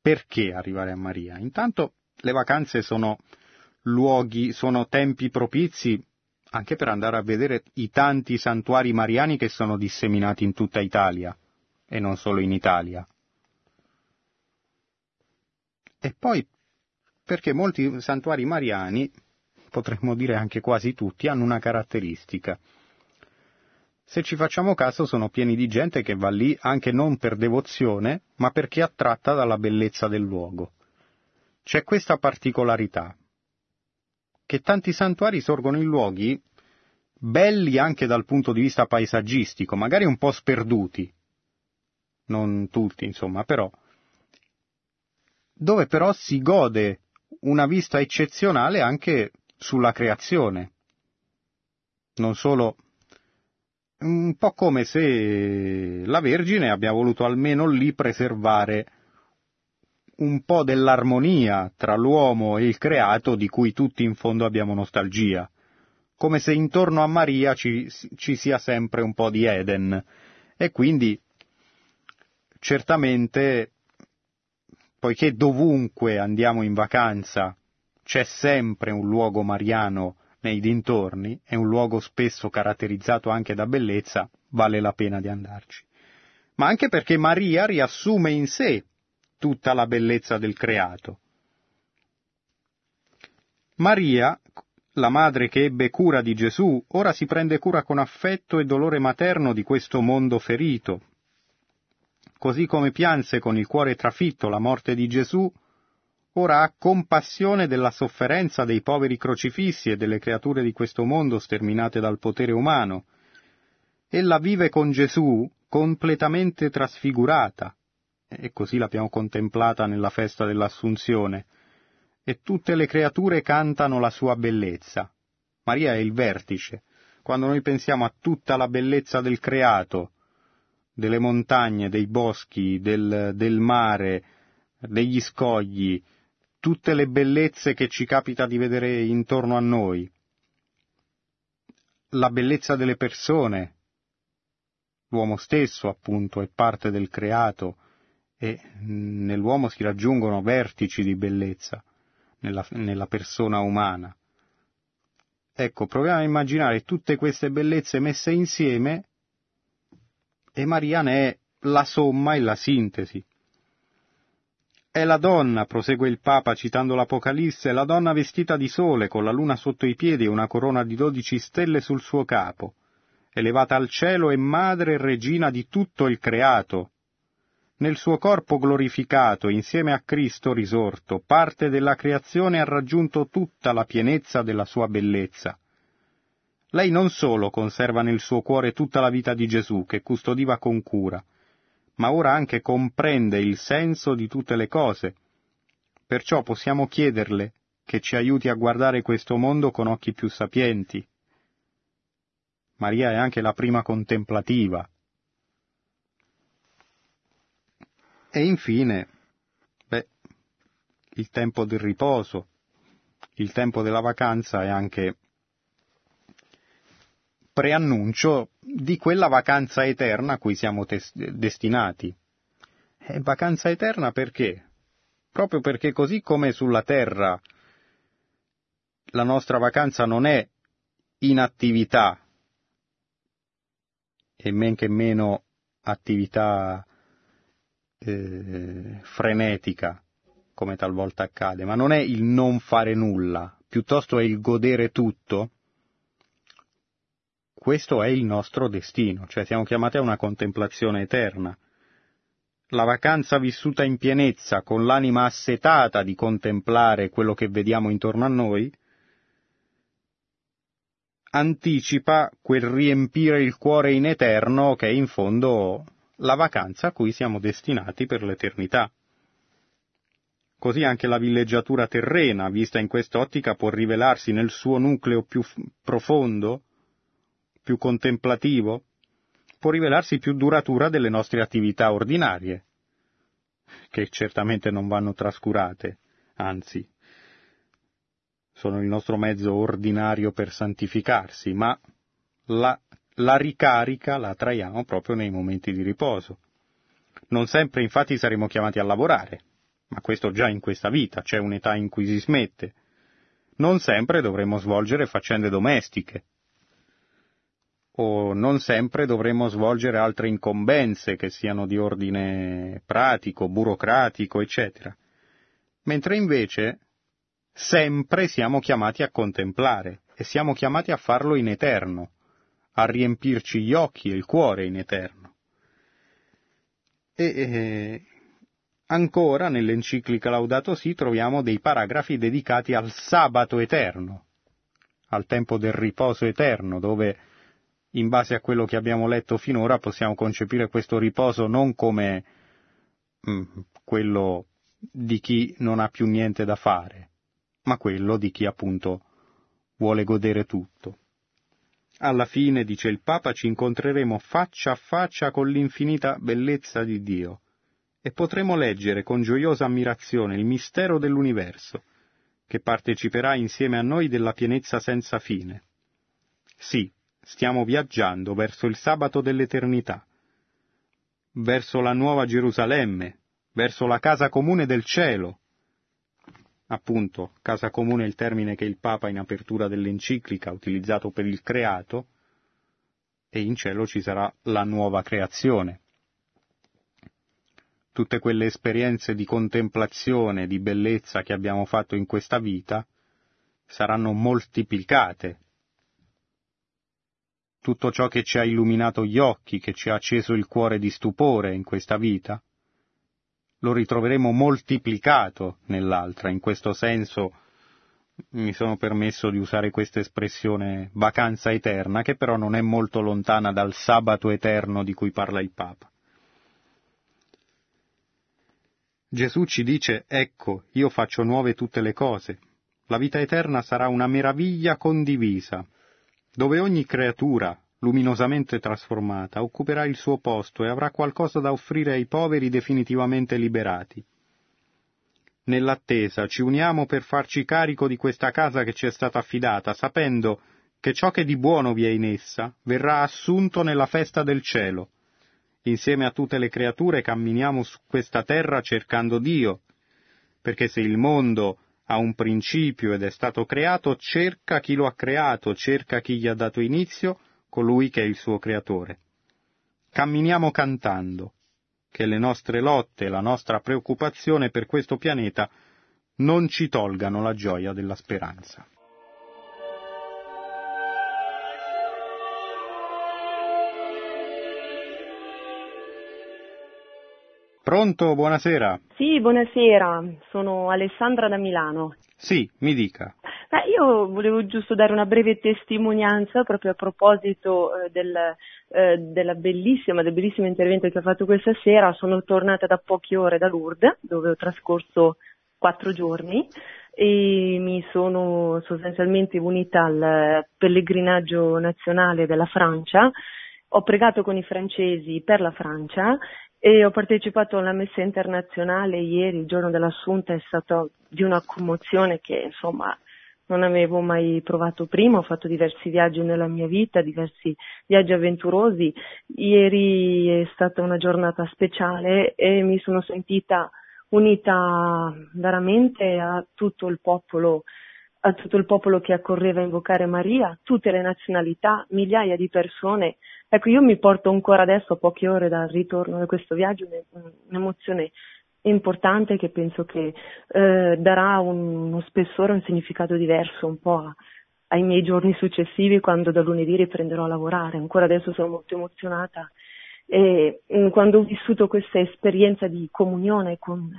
Perché arrivare a Maria? Intanto le vacanze sono luoghi, sono tempi propizi anche per andare a vedere i tanti santuari mariani che sono disseminati in tutta Italia e non solo in Italia. E poi perché molti santuari mariani, potremmo dire anche quasi tutti, hanno una caratteristica. Se ci facciamo caso sono pieni di gente che va lì anche non per devozione, ma perché attratta dalla bellezza del luogo. C'è questa particolarità, che tanti santuari sorgono in luoghi belli anche dal punto di vista paesaggistico, magari un po' sperduti, non tutti insomma, però, dove però si gode una vista eccezionale anche sulla creazione. Non solo un po' come se la Vergine abbia voluto almeno lì preservare un po' dell'armonia tra l'uomo e il creato di cui tutti in fondo abbiamo nostalgia, come se intorno a Maria ci, ci sia sempre un po' di Eden. E quindi certamente, poiché dovunque andiamo in vacanza c'è sempre un luogo mariano nei dintorni, è un luogo spesso caratterizzato anche da bellezza, vale la pena di andarci. Ma anche perché Maria riassume in sé tutta la bellezza del creato. Maria, la madre che ebbe cura di Gesù, ora si prende cura con affetto e dolore materno di questo mondo ferito. Così come pianse con il cuore trafitto la morte di Gesù, ora ha compassione della sofferenza dei poveri crocifissi e delle creature di questo mondo sterminate dal potere umano. Ella vive con Gesù completamente trasfigurata, e così l'abbiamo contemplata nella festa dell'Assunzione, e tutte le creature cantano la sua bellezza. Maria è il vertice. Quando noi pensiamo a tutta la bellezza del creato, delle montagne, dei boschi, del, del mare, degli scogli, tutte le bellezze che ci capita di vedere intorno a noi, la bellezza delle persone, l'uomo stesso appunto è parte del creato, e nell'uomo si raggiungono vertici di bellezza nella, nella persona umana. Ecco, proviamo a immaginare tutte queste bellezze messe insieme e Maria ne è la somma e la sintesi. È la donna, prosegue il Papa citando l'Apocalisse, la donna vestita di sole, con la luna sotto i piedi e una corona di dodici stelle sul suo capo, elevata al cielo e madre e regina di tutto il creato, nel suo corpo glorificato, insieme a Cristo risorto, parte della creazione ha raggiunto tutta la pienezza della sua bellezza. Lei non solo conserva nel suo cuore tutta la vita di Gesù, che custodiva con cura, ma ora anche comprende il senso di tutte le cose. Perciò possiamo chiederle che ci aiuti a guardare questo mondo con occhi più sapienti. Maria è anche la prima contemplativa, E infine, beh, il tempo del riposo, il tempo della vacanza è anche preannuncio di quella vacanza eterna a cui siamo tes- destinati. È vacanza eterna perché? Proprio perché così come sulla terra la nostra vacanza non è inattività e men che meno attività eh, frenetica, come talvolta accade, ma non è il non fare nulla, piuttosto è il godere tutto, questo è il nostro destino, cioè siamo chiamati a una contemplazione eterna. la vacanza vissuta in pienezza, con l'anima assetata di contemplare quello che vediamo intorno a noi, anticipa quel riempire il cuore in eterno che è in fondo la vacanza a cui siamo destinati per l'eternità. Così anche la villeggiatura terrena, vista in quest'ottica, può rivelarsi nel suo nucleo più profondo, più contemplativo, può rivelarsi più duratura delle nostre attività ordinarie, che certamente non vanno trascurate, anzi, sono il nostro mezzo ordinario per santificarsi, ma la, la ricarica la traiamo proprio nei momenti di riposo. Non sempre infatti saremo chiamati a lavorare, ma questo già in questa vita, c'è un'età in cui si smette. Non sempre dovremo svolgere faccende domestiche, o non sempre dovremo svolgere altre incombenze che siano di ordine pratico, burocratico, eccetera. Mentre invece sempre siamo chiamati a contemplare e siamo chiamati a farlo in eterno, a riempirci gli occhi e il cuore in eterno. E, e Ancora nell'enciclica Laudato Si troviamo dei paragrafi dedicati al sabato eterno, al tempo del riposo eterno, dove in base a quello che abbiamo letto finora possiamo concepire questo riposo non come mm, quello di chi non ha più niente da fare, ma quello di chi appunto vuole godere tutto. Alla fine, dice il Papa, ci incontreremo faccia a faccia con l'infinita bellezza di Dio e potremo leggere con gioiosa ammirazione il mistero dell'universo, che parteciperà insieme a noi della pienezza senza fine. Sì, stiamo viaggiando verso il sabato dell'eternità, verso la nuova Gerusalemme, verso la casa comune del cielo. Appunto, casa comune è il termine che il Papa in apertura dell'enciclica ha utilizzato per il creato, e in cielo ci sarà la nuova creazione tutte quelle esperienze di contemplazione, di bellezza che abbiamo fatto in questa vita, saranno moltiplicate. Tutto ciò che ci ha illuminato gli occhi, che ci ha acceso il cuore di stupore in questa vita, lo ritroveremo moltiplicato nell'altra. In questo senso mi sono permesso di usare questa espressione vacanza eterna, che però non è molto lontana dal sabato eterno di cui parla il Papa. Gesù ci dice, ecco, io faccio nuove tutte le cose. La vita eterna sarà una meraviglia condivisa, dove ogni creatura, luminosamente trasformata, occuperà il suo posto e avrà qualcosa da offrire ai poveri definitivamente liberati. Nell'attesa ci uniamo per farci carico di questa casa che ci è stata affidata, sapendo che ciò che di buono vi è in essa verrà assunto nella festa del cielo, Insieme a tutte le creature camminiamo su questa terra cercando Dio, perché se il mondo ha un principio ed è stato creato, cerca chi lo ha creato, cerca chi gli ha dato inizio, colui che è il suo creatore. Camminiamo cantando, che le nostre lotte e la nostra preoccupazione per questo pianeta non ci tolgano la gioia della speranza. Pronto, buonasera. Sì, buonasera, sono Alessandra da Milano. Sì, mi dica. Eh, io volevo giusto dare una breve testimonianza proprio a proposito eh, del, eh, della bellissima, del bellissimo intervento che ho fatto questa sera. Sono tornata da poche ore da Lourdes, dove ho trascorso quattro giorni e mi sono sostanzialmente unita al pellegrinaggio nazionale della Francia. Ho pregato con i francesi per la Francia e ho partecipato alla messa internazionale ieri, il giorno dell'assunta, è stato di una commozione che insomma non avevo mai provato prima, ho fatto diversi viaggi nella mia vita, diversi viaggi avventurosi. Ieri è stata una giornata speciale e mi sono sentita unita veramente a tutto il popolo, a tutto il popolo che accorreva a invocare Maria, tutte le nazionalità, migliaia di persone Ecco, io mi porto ancora adesso, a poche ore dal ritorno da questo viaggio, un'emozione importante che penso che eh, darà un, uno spessore, un significato diverso un po' a, ai miei giorni successivi quando da lunedì riprenderò a lavorare. Ancora adesso sono molto emozionata E mm, quando ho vissuto questa esperienza di comunione con,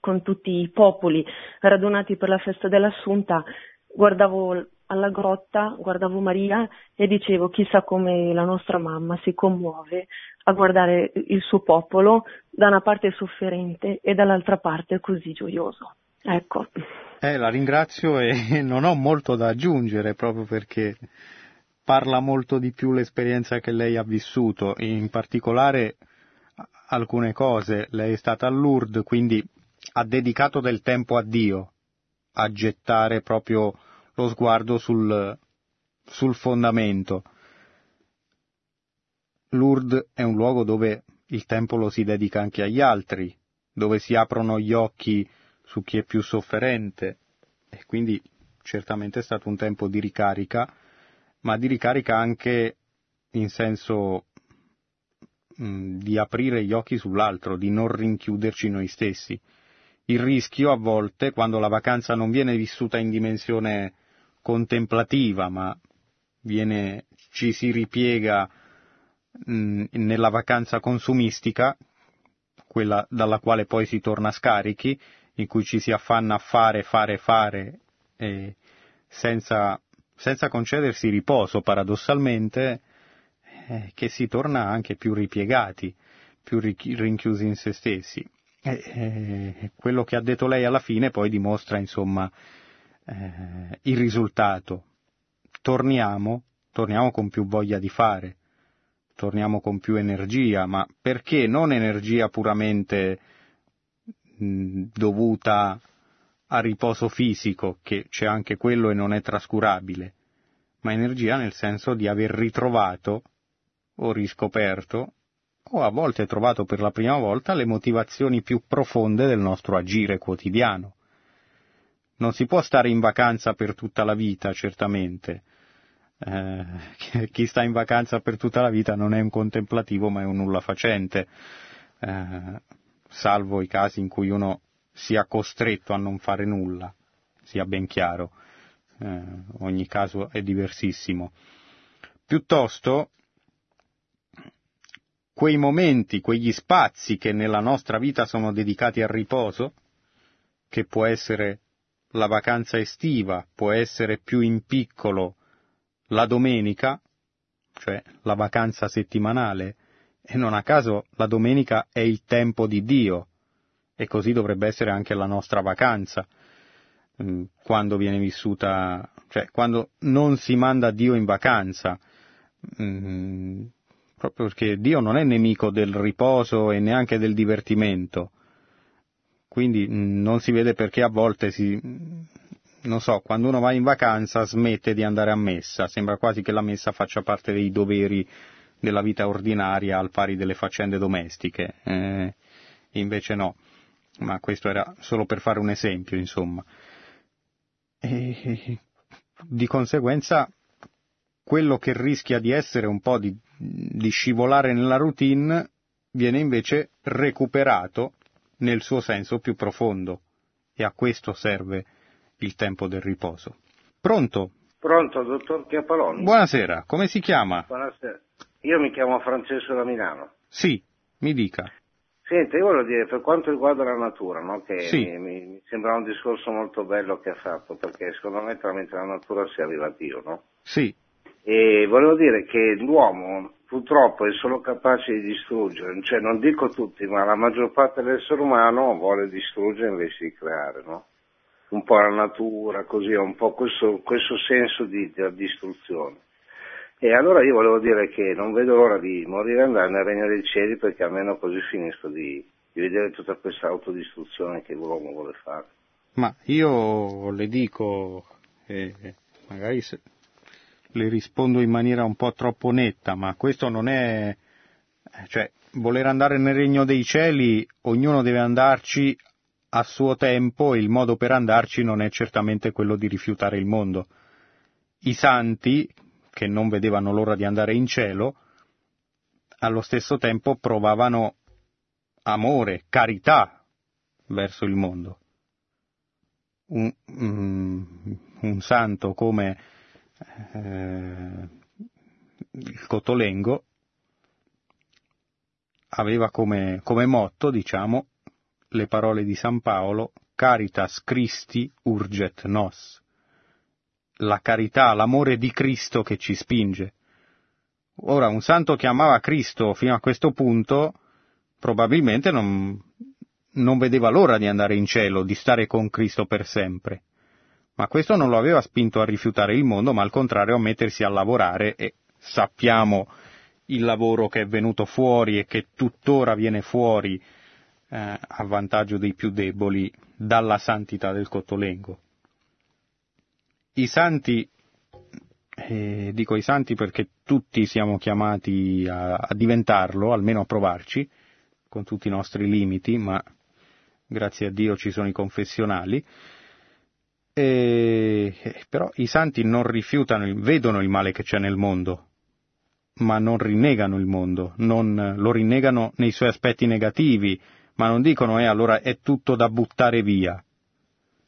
con tutti i popoli radunati per la festa dell'Assunta, guardavo alla grotta, guardavo Maria e dicevo chissà come la nostra mamma si commuove a guardare il suo popolo da una parte sofferente e dall'altra parte così gioioso. Ecco. Eh, la ringrazio e non ho molto da aggiungere proprio perché parla molto di più l'esperienza che lei ha vissuto, in particolare alcune cose. Lei è stata a Lourdes, quindi ha dedicato del tempo a Dio, a gettare proprio lo sguardo sul, sul fondamento. Lourdes è un luogo dove il tempo lo si dedica anche agli altri, dove si aprono gli occhi su chi è più sofferente e quindi certamente è stato un tempo di ricarica, ma di ricarica anche in senso mm, di aprire gli occhi sull'altro, di non rinchiuderci noi stessi. Il rischio a volte, quando la vacanza non viene vissuta in dimensione contemplativa, ma viene, ci si ripiega mh, nella vacanza consumistica, quella dalla quale poi si torna scarichi, in cui ci si affanna a fare, fare, fare, eh, senza, senza, concedersi riposo, paradossalmente, eh, che si torna anche più ripiegati, più rinchiusi in se stessi. Eh, quello che ha detto lei alla fine poi dimostra, insomma, eh, il risultato. Torniamo, torniamo con più voglia di fare, torniamo con più energia, ma perché non energia puramente dovuta a riposo fisico, che c'è anche quello e non è trascurabile, ma energia nel senso di aver ritrovato o riscoperto o a volte trovato per la prima volta le motivazioni più profonde del nostro agire quotidiano. Non si può stare in vacanza per tutta la vita, certamente. Eh, chi sta in vacanza per tutta la vita non è un contemplativo, ma è un nulla facente. Eh, salvo i casi in cui uno sia costretto a non fare nulla, sia ben chiaro, eh, ogni caso è diversissimo. Piuttosto, quei momenti, quegli spazi che nella nostra vita sono dedicati al riposo, che può essere la vacanza estiva, può essere più in piccolo la domenica, cioè la vacanza settimanale, e non a caso la domenica è il tempo di Dio e così dovrebbe essere anche la nostra vacanza. Mm, quando viene vissuta, cioè quando non si manda Dio in vacanza, mm, proprio perché Dio non è nemico del riposo e neanche del divertimento, quindi mm, non si vede perché a volte si, non so, quando uno va in vacanza smette di andare a messa, sembra quasi che la messa faccia parte dei doveri della vita ordinaria al pari delle faccende domestiche. Eh, invece no, ma questo era solo per fare un esempio, insomma. E, di conseguenza, quello che rischia di essere un po' di, di scivolare nella routine viene invece recuperato nel suo senso più profondo e a questo serve il tempo del riposo. Pronto? Pronto, dottor Chiappaloni. Buonasera, come si chiama? Buonasera. Io mi chiamo Francesco da Milano. Sì, mi dica. Senta, io voglio dire, per quanto riguarda la natura, no, che sì. mi, mi, sembra un discorso molto bello che ha fatto, perché secondo me tramite la natura si arriva a Dio, no? Sì. E volevo dire che l'uomo purtroppo è solo capace di distruggere, cioè non dico tutti, ma la maggior parte dell'essere umano vuole distruggere invece di creare, no? Un po' la natura, così, un po' questo, questo senso di, di distruzione. E allora io volevo dire che non vedo l'ora di morire e andare nel regno dei cieli perché almeno così finisco di, di vedere tutta questa autodistruzione che l'uomo vuole fare. Ma io le dico, eh, magari se, le rispondo in maniera un po' troppo netta, ma questo non è, cioè, voler andare nel regno dei cieli, ognuno deve andarci a suo tempo e il modo per andarci non è certamente quello di rifiutare il mondo. I santi, che non vedevano l'ora di andare in cielo, allo stesso tempo provavano amore, carità verso il mondo. Un, un, un santo come eh, il Cotolengo aveva come, come motto, diciamo, le parole di San Paolo, Caritas Christi urget nos. La carità, l'amore di Cristo che ci spinge. Ora, un santo che amava Cristo fino a questo punto, probabilmente non, non vedeva l'ora di andare in cielo, di stare con Cristo per sempre. Ma questo non lo aveva spinto a rifiutare il mondo, ma al contrario a mettersi a lavorare e sappiamo il lavoro che è venuto fuori e che tuttora viene fuori eh, a vantaggio dei più deboli dalla santità del Cottolengo. I santi, eh, dico i santi perché tutti siamo chiamati a, a diventarlo, almeno a provarci, con tutti i nostri limiti, ma grazie a Dio ci sono i confessionali, e, però i santi non rifiutano, vedono il male che c'è nel mondo, ma non rinnegano il mondo, non lo rinnegano nei suoi aspetti negativi, ma non dicono eh allora è tutto da buttare via.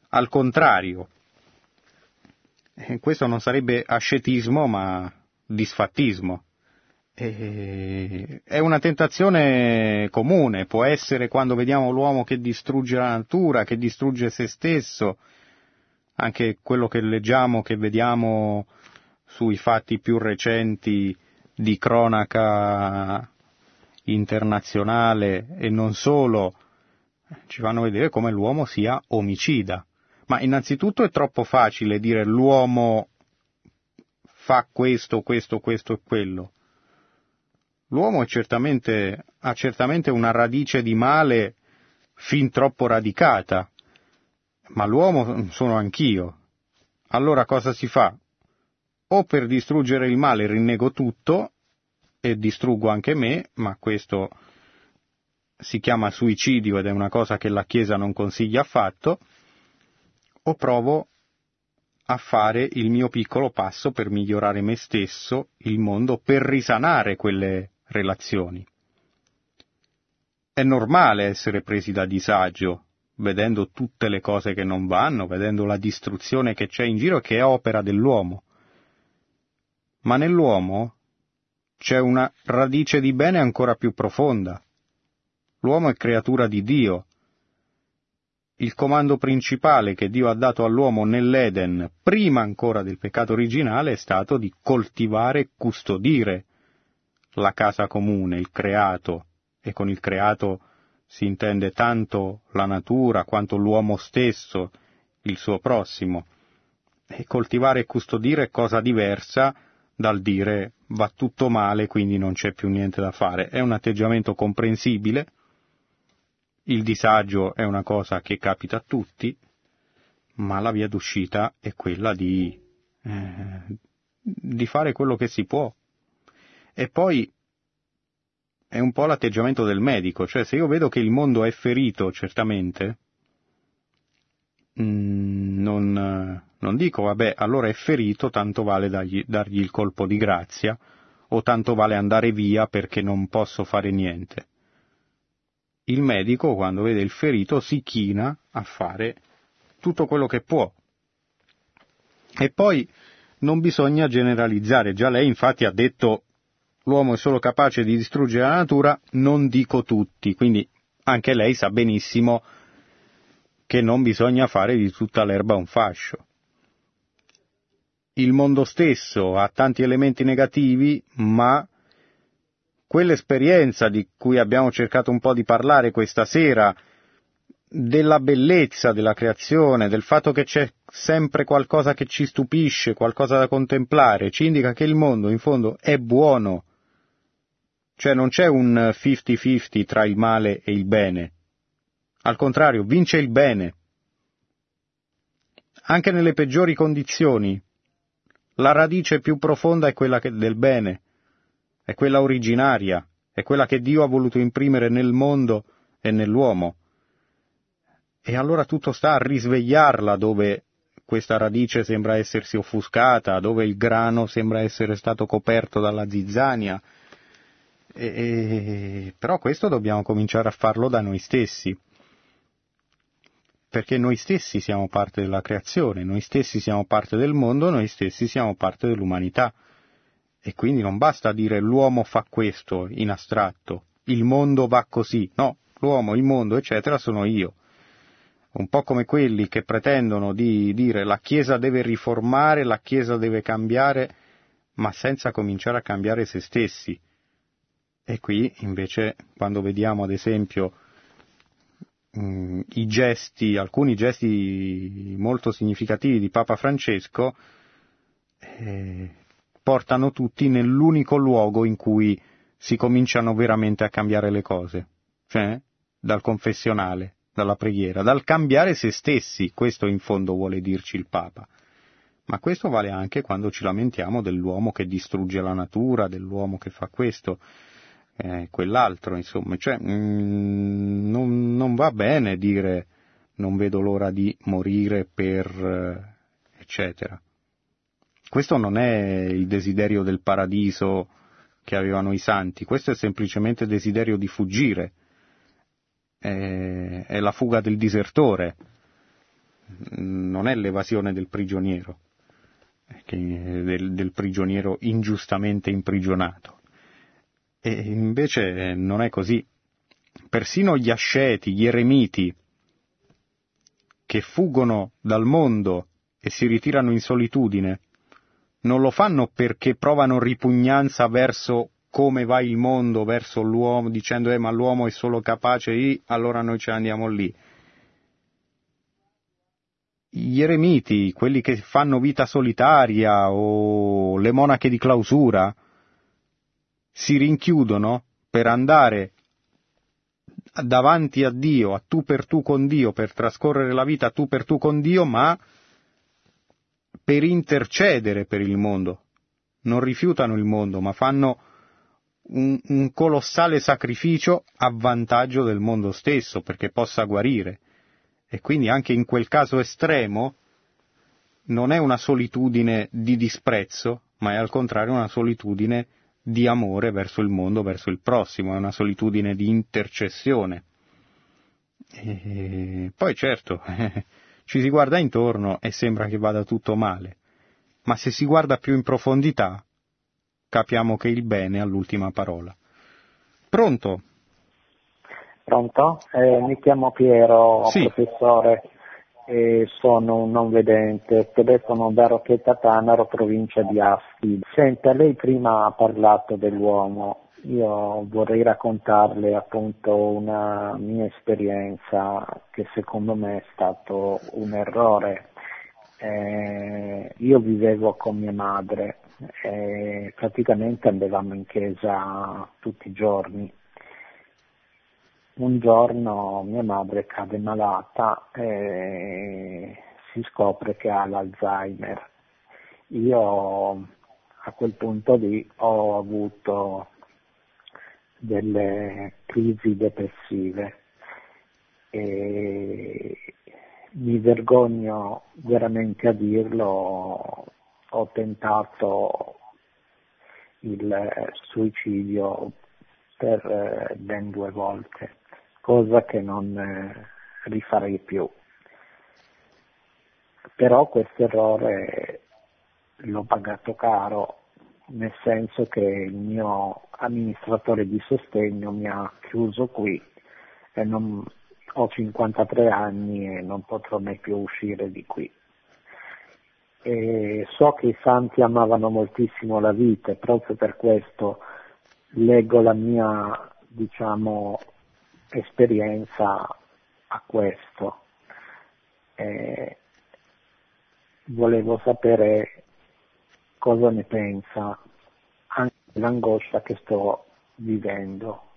Al contrario, eh, questo non sarebbe ascetismo ma disfattismo. E è una tentazione comune, può essere quando vediamo l'uomo che distrugge la natura, che distrugge se stesso, anche quello che leggiamo, che vediamo sui fatti più recenti di cronaca internazionale e non solo, ci fanno vedere come l'uomo sia omicida. Ma innanzitutto è troppo facile dire l'uomo fa questo, questo, questo e quello. L'uomo certamente, ha certamente una radice di male fin troppo radicata, ma l'uomo sono anch'io. Allora cosa si fa? O per distruggere il male rinnego tutto e distruggo anche me, ma questo si chiama suicidio ed è una cosa che la Chiesa non consiglia affatto, o provo a fare il mio piccolo passo per migliorare me stesso, il mondo, per risanare quelle relazioni. È normale essere presi da disagio, vedendo tutte le cose che non vanno, vedendo la distruzione che c'è in giro che è opera dell'uomo. Ma nell'uomo c'è una radice di bene ancora più profonda. L'uomo è creatura di Dio. Il comando principale che Dio ha dato all'uomo nell'Eden, prima ancora del peccato originale, è stato di coltivare e custodire la casa comune, il creato, e con il creato si intende tanto la natura quanto l'uomo stesso, il suo prossimo. E coltivare e custodire è cosa diversa dal dire va tutto male, quindi non c'è più niente da fare. È un atteggiamento comprensibile, il disagio è una cosa che capita a tutti, ma la via d'uscita è quella di, eh, di fare quello che si può. E poi è un po' l'atteggiamento del medico, cioè se io vedo che il mondo è ferito, certamente, Mm, non, non dico, vabbè, allora è ferito, tanto vale dargli, dargli il colpo di grazia, o tanto vale andare via perché non posso fare niente. Il medico, quando vede il ferito, si china a fare tutto quello che può. E poi non bisogna generalizzare, già lei infatti ha detto l'uomo è solo capace di distruggere la natura, non dico tutti, quindi anche lei sa benissimo che non bisogna fare di tutta l'erba un fascio. Il mondo stesso ha tanti elementi negativi, ma quell'esperienza di cui abbiamo cercato un po' di parlare questa sera, della bellezza della creazione, del fatto che c'è sempre qualcosa che ci stupisce, qualcosa da contemplare, ci indica che il mondo in fondo è buono, cioè non c'è un 50-50 tra il male e il bene, al contrario, vince il bene. Anche nelle peggiori condizioni, la radice più profonda è quella del bene, è quella originaria, è quella che Dio ha voluto imprimere nel mondo e nell'uomo. E allora tutto sta a risvegliarla dove questa radice sembra essersi offuscata, dove il grano sembra essere stato coperto dalla zizzania. E, e, però questo dobbiamo cominciare a farlo da noi stessi perché noi stessi siamo parte della creazione, noi stessi siamo parte del mondo, noi stessi siamo parte dell'umanità. E quindi non basta dire l'uomo fa questo in astratto, il mondo va così, no, l'uomo, il mondo, eccetera, sono io. Un po' come quelli che pretendono di dire la Chiesa deve riformare, la Chiesa deve cambiare, ma senza cominciare a cambiare se stessi. E qui invece quando vediamo ad esempio mh, mm, i gesti, alcuni gesti molto significativi di Papa Francesco, eh, portano tutti nell'unico luogo in cui si cominciano veramente a cambiare le cose, cioè dal confessionale, dalla preghiera, dal cambiare se stessi, questo in fondo vuole dirci il Papa. Ma questo vale anche quando ci lamentiamo dell'uomo che distrugge la natura, dell'uomo che fa questo, eh, quell'altro, insomma, cioè, mm, non, non, va bene dire non vedo l'ora di morire per eh, eccetera. Questo non è il desiderio del paradiso che avevano i santi, questo è semplicemente il desiderio di fuggire, è, è la fuga del disertore, non è l'evasione del prigioniero, del, del prigioniero ingiustamente imprigionato. E invece non è così. Persino gli asceti, gli eremiti, che fuggono dal mondo e si ritirano in solitudine, non lo fanno perché provano ripugnanza verso come va il mondo, verso l'uomo, dicendo eh ma l'uomo è solo capace di, allora noi ce ne andiamo lì. Gli eremiti, quelli che fanno vita solitaria o le monache di clausura, si rinchiudono per andare davanti a Dio, a tu per tu con Dio, per trascorrere la vita a tu per tu con Dio, ma per intercedere per il mondo. Non rifiutano il mondo, ma fanno un, un, colossale sacrificio a vantaggio del mondo stesso, perché possa guarire. E quindi anche in quel caso estremo non è una solitudine di disprezzo, ma è al contrario una solitudine di amore verso il mondo, verso il prossimo, è una solitudine di intercessione. E poi certo, ci si guarda intorno e sembra che vada tutto male, ma se si guarda più in profondità, capiamo che il bene ha l'ultima parola. Pronto? Pronto? Eh, mi chiamo Piero, sì. professore e sono un non vedente, telefono da Rocchetta Tanaro, provincia di Asti. Senta, lei prima ha parlato dell'uomo, io vorrei raccontarle appunto una mia esperienza che secondo me è stato un errore. Eh, io vivevo con mia madre e praticamente andavamo in chiesa tutti i giorni un giorno mia madre cade malata e si scopre che ha l'Alzheimer. Io a quel punto lì ho avuto delle crisi depressive e mi vergogno veramente a dirlo, ho tentato il suicidio per ben due volte cosa che non eh, rifarei più. Però questo errore l'ho pagato caro, nel senso che il mio amministratore di sostegno mi ha chiuso qui e non, ho 53 anni e non potrò mai più uscire di qui. E so che i santi amavano moltissimo la vita e proprio per questo leggo la mia, diciamo, esperienza a questo. Eh, volevo sapere cosa ne pensa anche dell'angoscia che sto vivendo.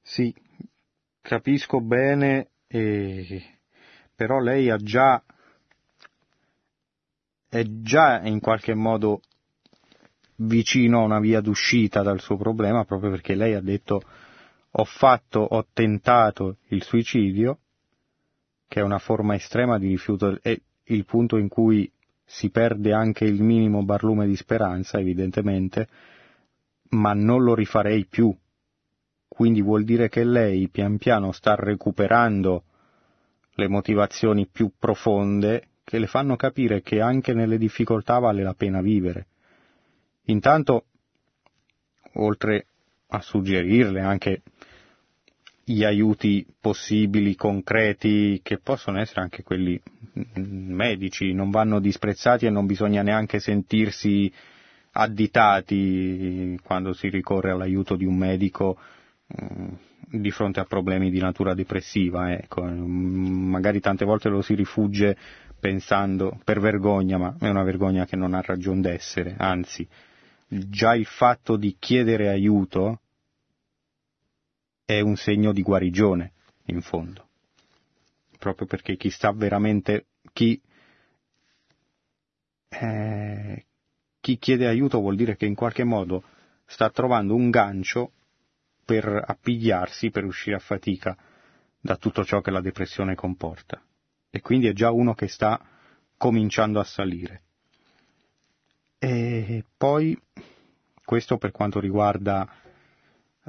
Sì, capisco bene, eh, però lei ha già, è già in qualche modo vicino a una via d'uscita dal suo problema proprio perché lei ha detto ho fatto, ho tentato il suicidio, che è una forma estrema di rifiuto, è il punto in cui si perde anche il minimo barlume di speranza, evidentemente, ma non lo rifarei più. Quindi vuol dire che lei pian piano sta recuperando le motivazioni più profonde che le fanno capire che anche nelle difficoltà vale la pena vivere. Intanto, oltre a suggerirle anche gli aiuti possibili, concreti, che possono essere anche quelli mm, medici, non vanno disprezzati e non bisogna neanche sentirsi additati quando si ricorre all'aiuto di un medico mm, di fronte a problemi di natura depressiva. Ecco. Mm, magari tante volte lo si rifugge pensando per vergogna, ma è una vergogna che non ha ragione d'essere, anzi, già il fatto di chiedere aiuto è un segno di guarigione, in fondo. Proprio perché chi sta veramente, chi, eh, chi chiede aiuto vuol dire che in qualche modo sta trovando un gancio per appigliarsi, per uscire a fatica da tutto ciò che la depressione comporta. E quindi è già uno che sta cominciando a salire. E poi, questo per quanto riguarda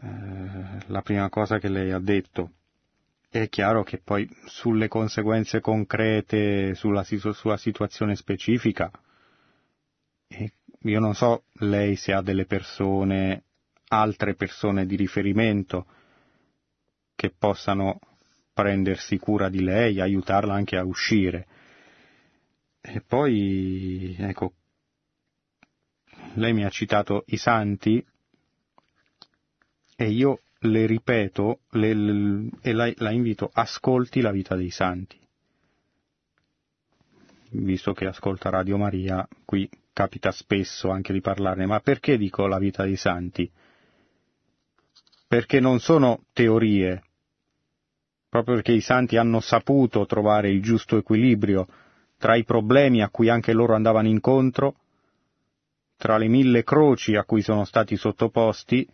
eh, la prima cosa che lei ha detto. È chiaro che poi sulle conseguenze concrete, sulla, sulla situazione specifica, io non so lei se ha delle persone, altre persone di riferimento che possano prendersi cura di lei, aiutarla anche a uscire. E poi, ecco, lei mi ha citato i santi, e io le ripeto le, le, e la, la invito, ascolti la vita dei santi. Visto che ascolta Radio Maria, qui capita spesso anche di parlarne, ma perché dico la vita dei santi? Perché non sono teorie, proprio perché i santi hanno saputo trovare il giusto equilibrio tra i problemi a cui anche loro andavano incontro, tra le mille croci a cui sono stati sottoposti,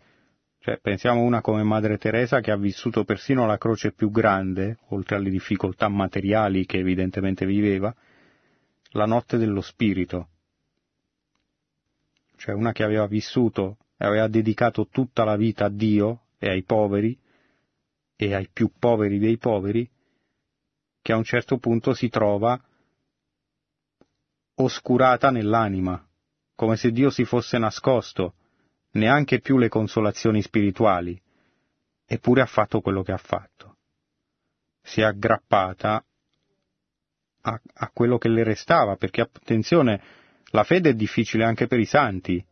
cioè, pensiamo una come Madre Teresa che ha vissuto persino la croce più grande, oltre alle difficoltà materiali che evidentemente viveva, la notte dello spirito. Cioè una che aveva vissuto e aveva dedicato tutta la vita a Dio e ai poveri e ai più poveri dei poveri, che a un certo punto si trova oscurata nell'anima, come se Dio si fosse nascosto neanche più le consolazioni spirituali, eppure ha fatto quello che ha fatto. Si è aggrappata a, a quello che le restava, perché attenzione, la fede è difficile anche per i santi,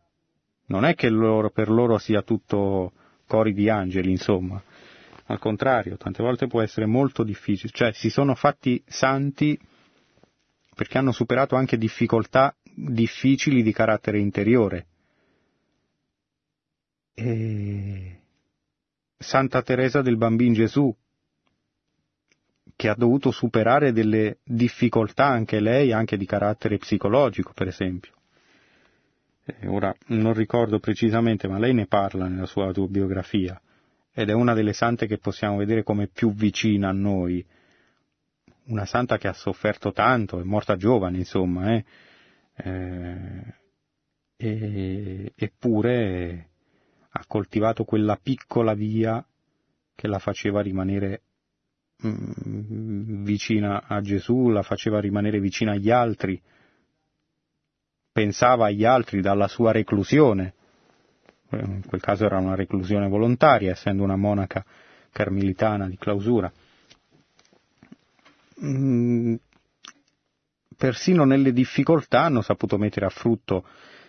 non è che loro, per loro sia tutto cori di angeli, insomma. Al contrario, tante volte può essere molto difficile, cioè si sono fatti santi perché hanno superato anche difficoltà difficili di carattere interiore. E Santa Teresa del Bambin Gesù, che ha dovuto superare delle difficoltà anche lei, anche di carattere psicologico, per esempio. E ora non ricordo precisamente, ma lei ne parla nella sua autobiografia, ed è una delle sante che possiamo vedere come più vicina a noi. Una santa che ha sofferto tanto, è morta giovane, insomma, eh? Eh, e, eppure ha coltivato quella piccola via che la faceva rimanere mm, vicina a Gesù, la faceva rimanere vicina agli altri, pensava agli altri dalla sua reclusione, eh, in quel caso era una reclusione volontaria, essendo una monaca carmelitana di clausura. Mm, persino nelle difficoltà hanno saputo mettere a frutto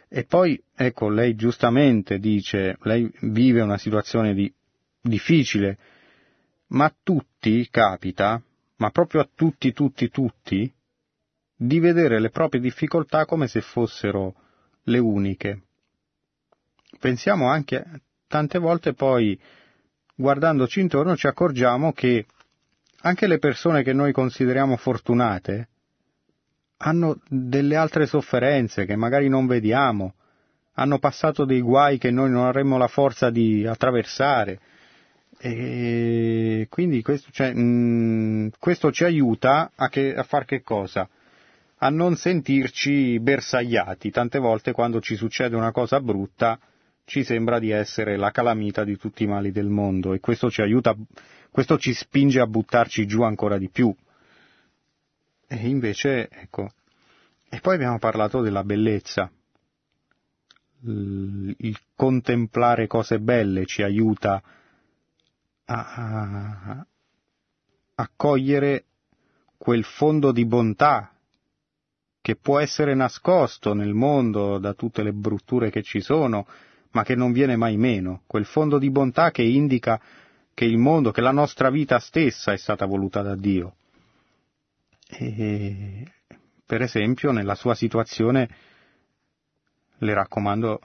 e poi, ecco, lei giustamente dice, lei vive una situazione di, difficile, ma a tutti capita, ma proprio a tutti, tutti, tutti, di vedere le proprie difficoltà come se fossero le uniche. Pensiamo anche, tante volte poi, guardandoci intorno, ci accorgiamo che anche le persone che noi consideriamo fortunate, hanno delle altre sofferenze che magari non vediamo, hanno passato dei guai che noi non avremmo la forza di attraversare. E quindi questo, cioè, mh, mm, questo ci aiuta a, che, a far che cosa? A non sentirci bersagliati. Tante volte quando ci succede una cosa brutta ci sembra di essere la calamita di tutti i mali del mondo e questo ci aiuta, questo ci spinge a buttarci giù ancora di più. E invece, ecco, e poi abbiamo parlato della bellezza. il contemplare cose belle ci aiuta a, a cogliere quel fondo di bontà che può essere nascosto nel mondo da tutte le brutture che ci sono, ma che non viene mai meno, quel fondo di bontà che indica che il mondo, che la nostra vita stessa è stata voluta da Dio. E, per esempio, nella sua situazione le raccomando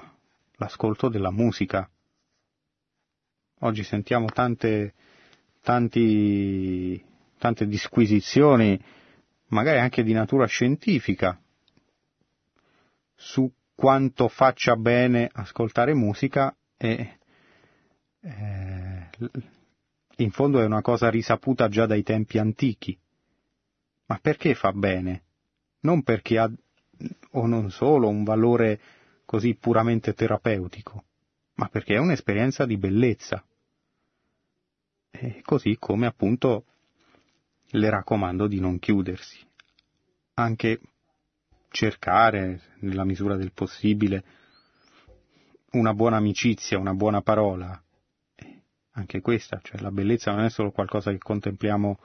l'ascolto della musica. Oggi sentiamo tante, tanti, tante disquisizioni, magari anche di natura scientifica, su quanto faccia bene ascoltare musica e eh, in fondo è una cosa risaputa già dai tempi antichi. Ma perché fa bene? Non perché ha o non solo un valore così puramente terapeutico, ma perché è un'esperienza di bellezza. E così come appunto le raccomando di non chiudersi, anche cercare, nella misura del possibile, una buona amicizia, una buona parola. Anche questa, cioè la bellezza non è solo qualcosa che contempliamo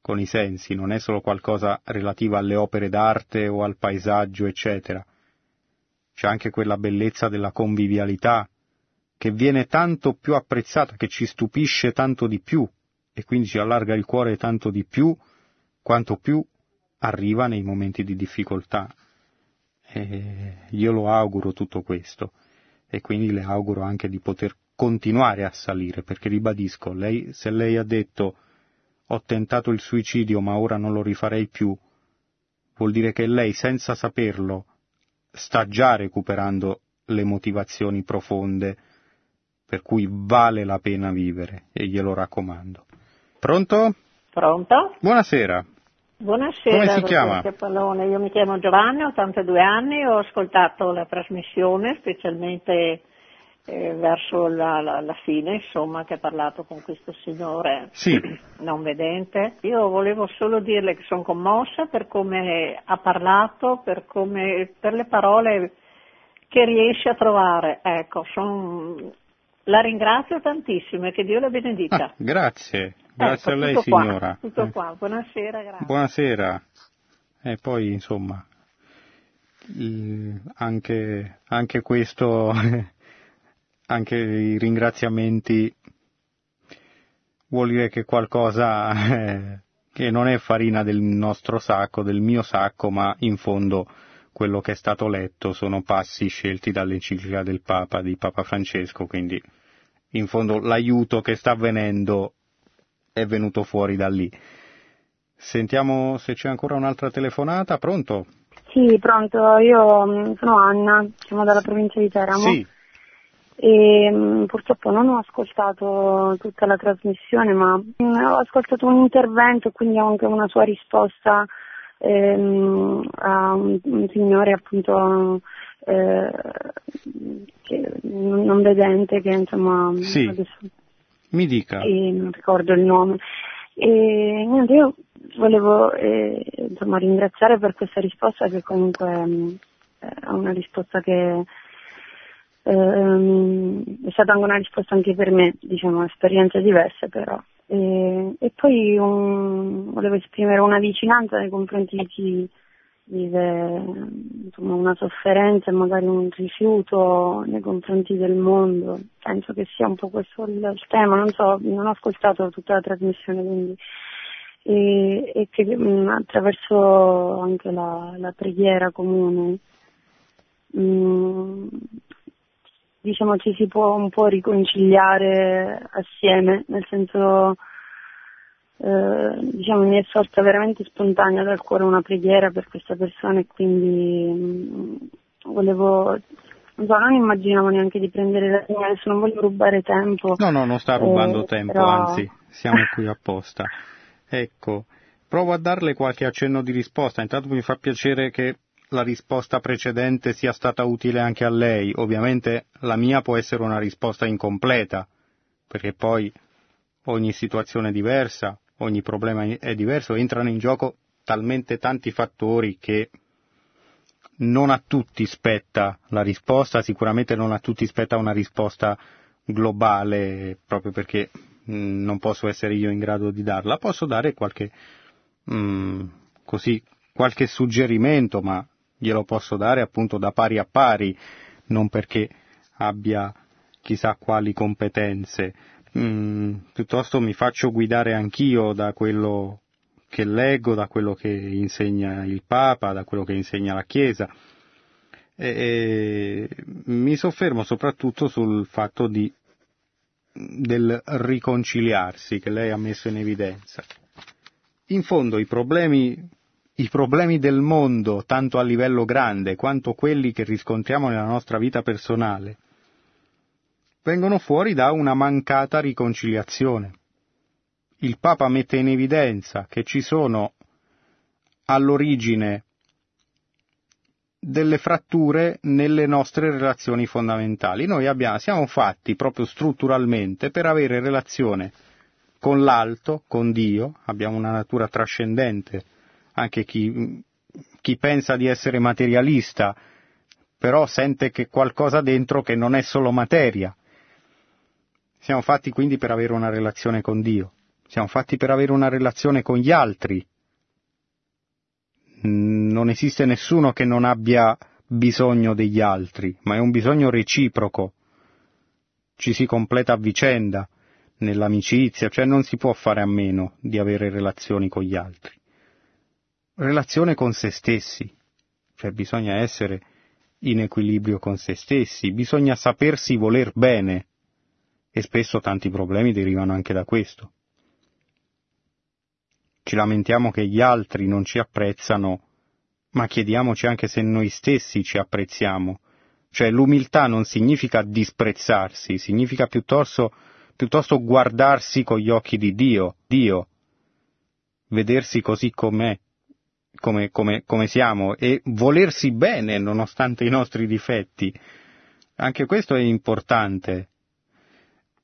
con i sensi, non è solo qualcosa relativo alle opere d'arte o al paesaggio, eccetera. C'è anche quella bellezza della convivialità, che viene tanto più apprezzata, che ci stupisce tanto di più, e quindi ci allarga il cuore tanto di più, quanto più arriva nei momenti di difficoltà. E io lo auguro tutto questo e quindi le auguro anche di poter continuare a salire, perché ribadisco, lei, se lei ha detto ho tentato il suicidio ma ora non lo rifarei più, vuol dire che lei senza saperlo sta già recuperando le motivazioni profonde per cui vale la pena vivere e glielo raccomando. Pronto? Pronto? Buonasera. Buonasera, Come si chiama? Pallone. Io mi chiamo Giovanni, ho 82 anni, ho ascoltato la trasmissione, specialmente eh, verso la, la, la, fine, insomma, che ha parlato con questo signore sì. non vedente. Io volevo solo dirle che sono commossa per come ha parlato, per, come, per le parole che riesce a trovare. Ecco, son... la ringrazio tantissimo e che Dio la benedica. Ah, grazie. Grazie ecco, a lei tutto signora. Qua, tutto qua. Buonasera, grazie. Buonasera. E poi insomma, anche, anche questo, anche i ringraziamenti vuol dire che qualcosa eh, che non è farina del nostro sacco, del mio sacco, ma in fondo quello che è stato letto sono passi scelti dall'enciclica del Papa, di Papa Francesco, quindi in fondo l'aiuto che sta avvenendo è venuto fuori da lì. Sentiamo se c'è ancora un'altra telefonata, pronto? Sì, pronto, io mm, sono Anna, siamo dalla provincia di Teramo. Sì. E mm, purtroppo non ho ascoltato tutta la trasmissione, ma mm, ho ascoltato un intervento e quindi anche una sua risposta ehm, a un, un, signore appunto eh, che, non vedente che insomma sì. adesso mi dica. E non ricordo il nome. E niente, io volevo eh, insomma, ringraziare per questa risposta che comunque mh, è una risposta che ehm, è stata anche una risposta anche per me, diciamo, esperienze diverse però. E, e poi un, volevo esprimere una vicinanza nei confronti di chi vive insomma, una sofferenza e magari un rifiuto nei confronti del mondo. Penso che sia un po' questo il, il tema, non so, non ho ascoltato tutta la trasmissione quindi e, e che mh, mm, attraverso anche la, la preghiera comune mh, mm, diciamo ci si può un po' riconciliare assieme, nel senso eh, diciamo, mi è sorta veramente spontanea dal cuore una preghiera per questa persona e quindi mh, mm, volevo non, so, non immaginavo neanche di prendere la linea, adesso non voglio rubare tempo. No, no, non sta rubando eh, tempo, però... anzi, siamo qui apposta. Ecco, provo a darle qualche accenno di risposta, intanto mi fa piacere che la risposta precedente sia stata utile anche a lei, ovviamente la mia può essere una risposta incompleta, perché poi ogni situazione è diversa, ogni problema è diverso, entrano in gioco talmente tanti fattori che non a tutti spetta la risposta, sicuramente non a tutti spetta una risposta globale, proprio perché mm, non posso essere io in grado di darla, posso dare qualche, mh, mm, così, qualche suggerimento, ma glielo posso dare appunto da pari a pari, non perché abbia chissà quali competenze, mm, piuttosto mi faccio guidare anch'io da quello che leggo, da quello che insegna il Papa, da quello che insegna la Chiesa. E, e mi soffermo soprattutto sul fatto di, del riconciliarsi che lei ha messo in evidenza. In fondo i problemi, i problemi del mondo, tanto a livello grande quanto quelli che riscontriamo nella nostra vita personale, vengono fuori da una mancata riconciliazione il Papa mette in evidenza che ci sono all'origine delle fratture nelle nostre relazioni fondamentali. Noi abbiamo, siamo fatti proprio strutturalmente per avere relazione con l'alto, con Dio, abbiamo una natura trascendente, anche chi, chi pensa di essere materialista, però sente che qualcosa dentro che non è solo materia. Siamo fatti quindi per avere una relazione con Dio. Siamo fatti per avere una relazione con gli altri. Non esiste nessuno che non abbia bisogno degli altri, ma è un bisogno reciproco. Ci si completa a vicenda, nell'amicizia, cioè non si può fare a meno di avere relazioni con gli altri. Relazione con se stessi, cioè bisogna essere in equilibrio con se stessi, bisogna sapersi voler bene, e spesso tanti problemi derivano anche da questo. Ci lamentiamo che gli altri non ci apprezzano, ma chiediamoci anche se noi stessi ci apprezziamo. Cioè l'umiltà non significa disprezzarsi, significa piuttosto, piuttosto guardarsi con gli occhi di Dio, Dio, vedersi così com'è, come, come, come siamo, e volersi bene nonostante i nostri difetti. Anche questo è importante.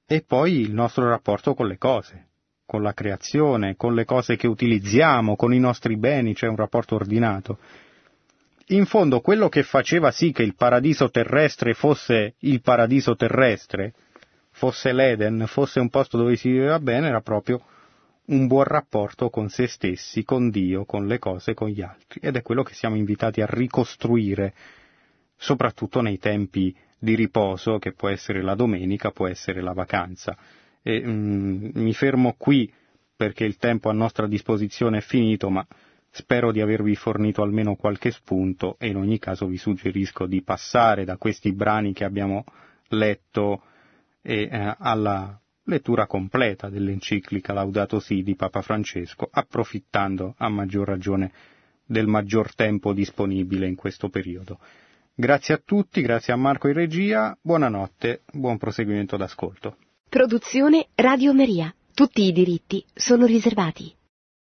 E poi il nostro rapporto con le cose con la creazione, con le cose che utilizziamo, con i nostri beni, c'è un rapporto ordinato. In fondo quello che faceva sì che il paradiso terrestre fosse il paradiso terrestre, fosse l'Eden, fosse un posto dove si viveva bene, era proprio un buon rapporto con se stessi, con Dio, con le cose, con gli altri. Ed è quello che siamo invitati a ricostruire, soprattutto nei tempi di riposo, che può essere la domenica, può essere la vacanza. E, mm, mi fermo qui perché il tempo a nostra disposizione è finito, ma spero di avervi fornito almeno qualche spunto e in ogni caso vi suggerisco di passare da questi brani che abbiamo letto e, eh, alla lettura completa dell'enciclica Laudato Si di Papa Francesco, approfittando a maggior ragione del maggior tempo disponibile in questo periodo. Grazie a tutti, grazie a Marco in regia, buonanotte, buon proseguimento d'ascolto. Produzione Radio Maria. Tutti i diritti sono riservati.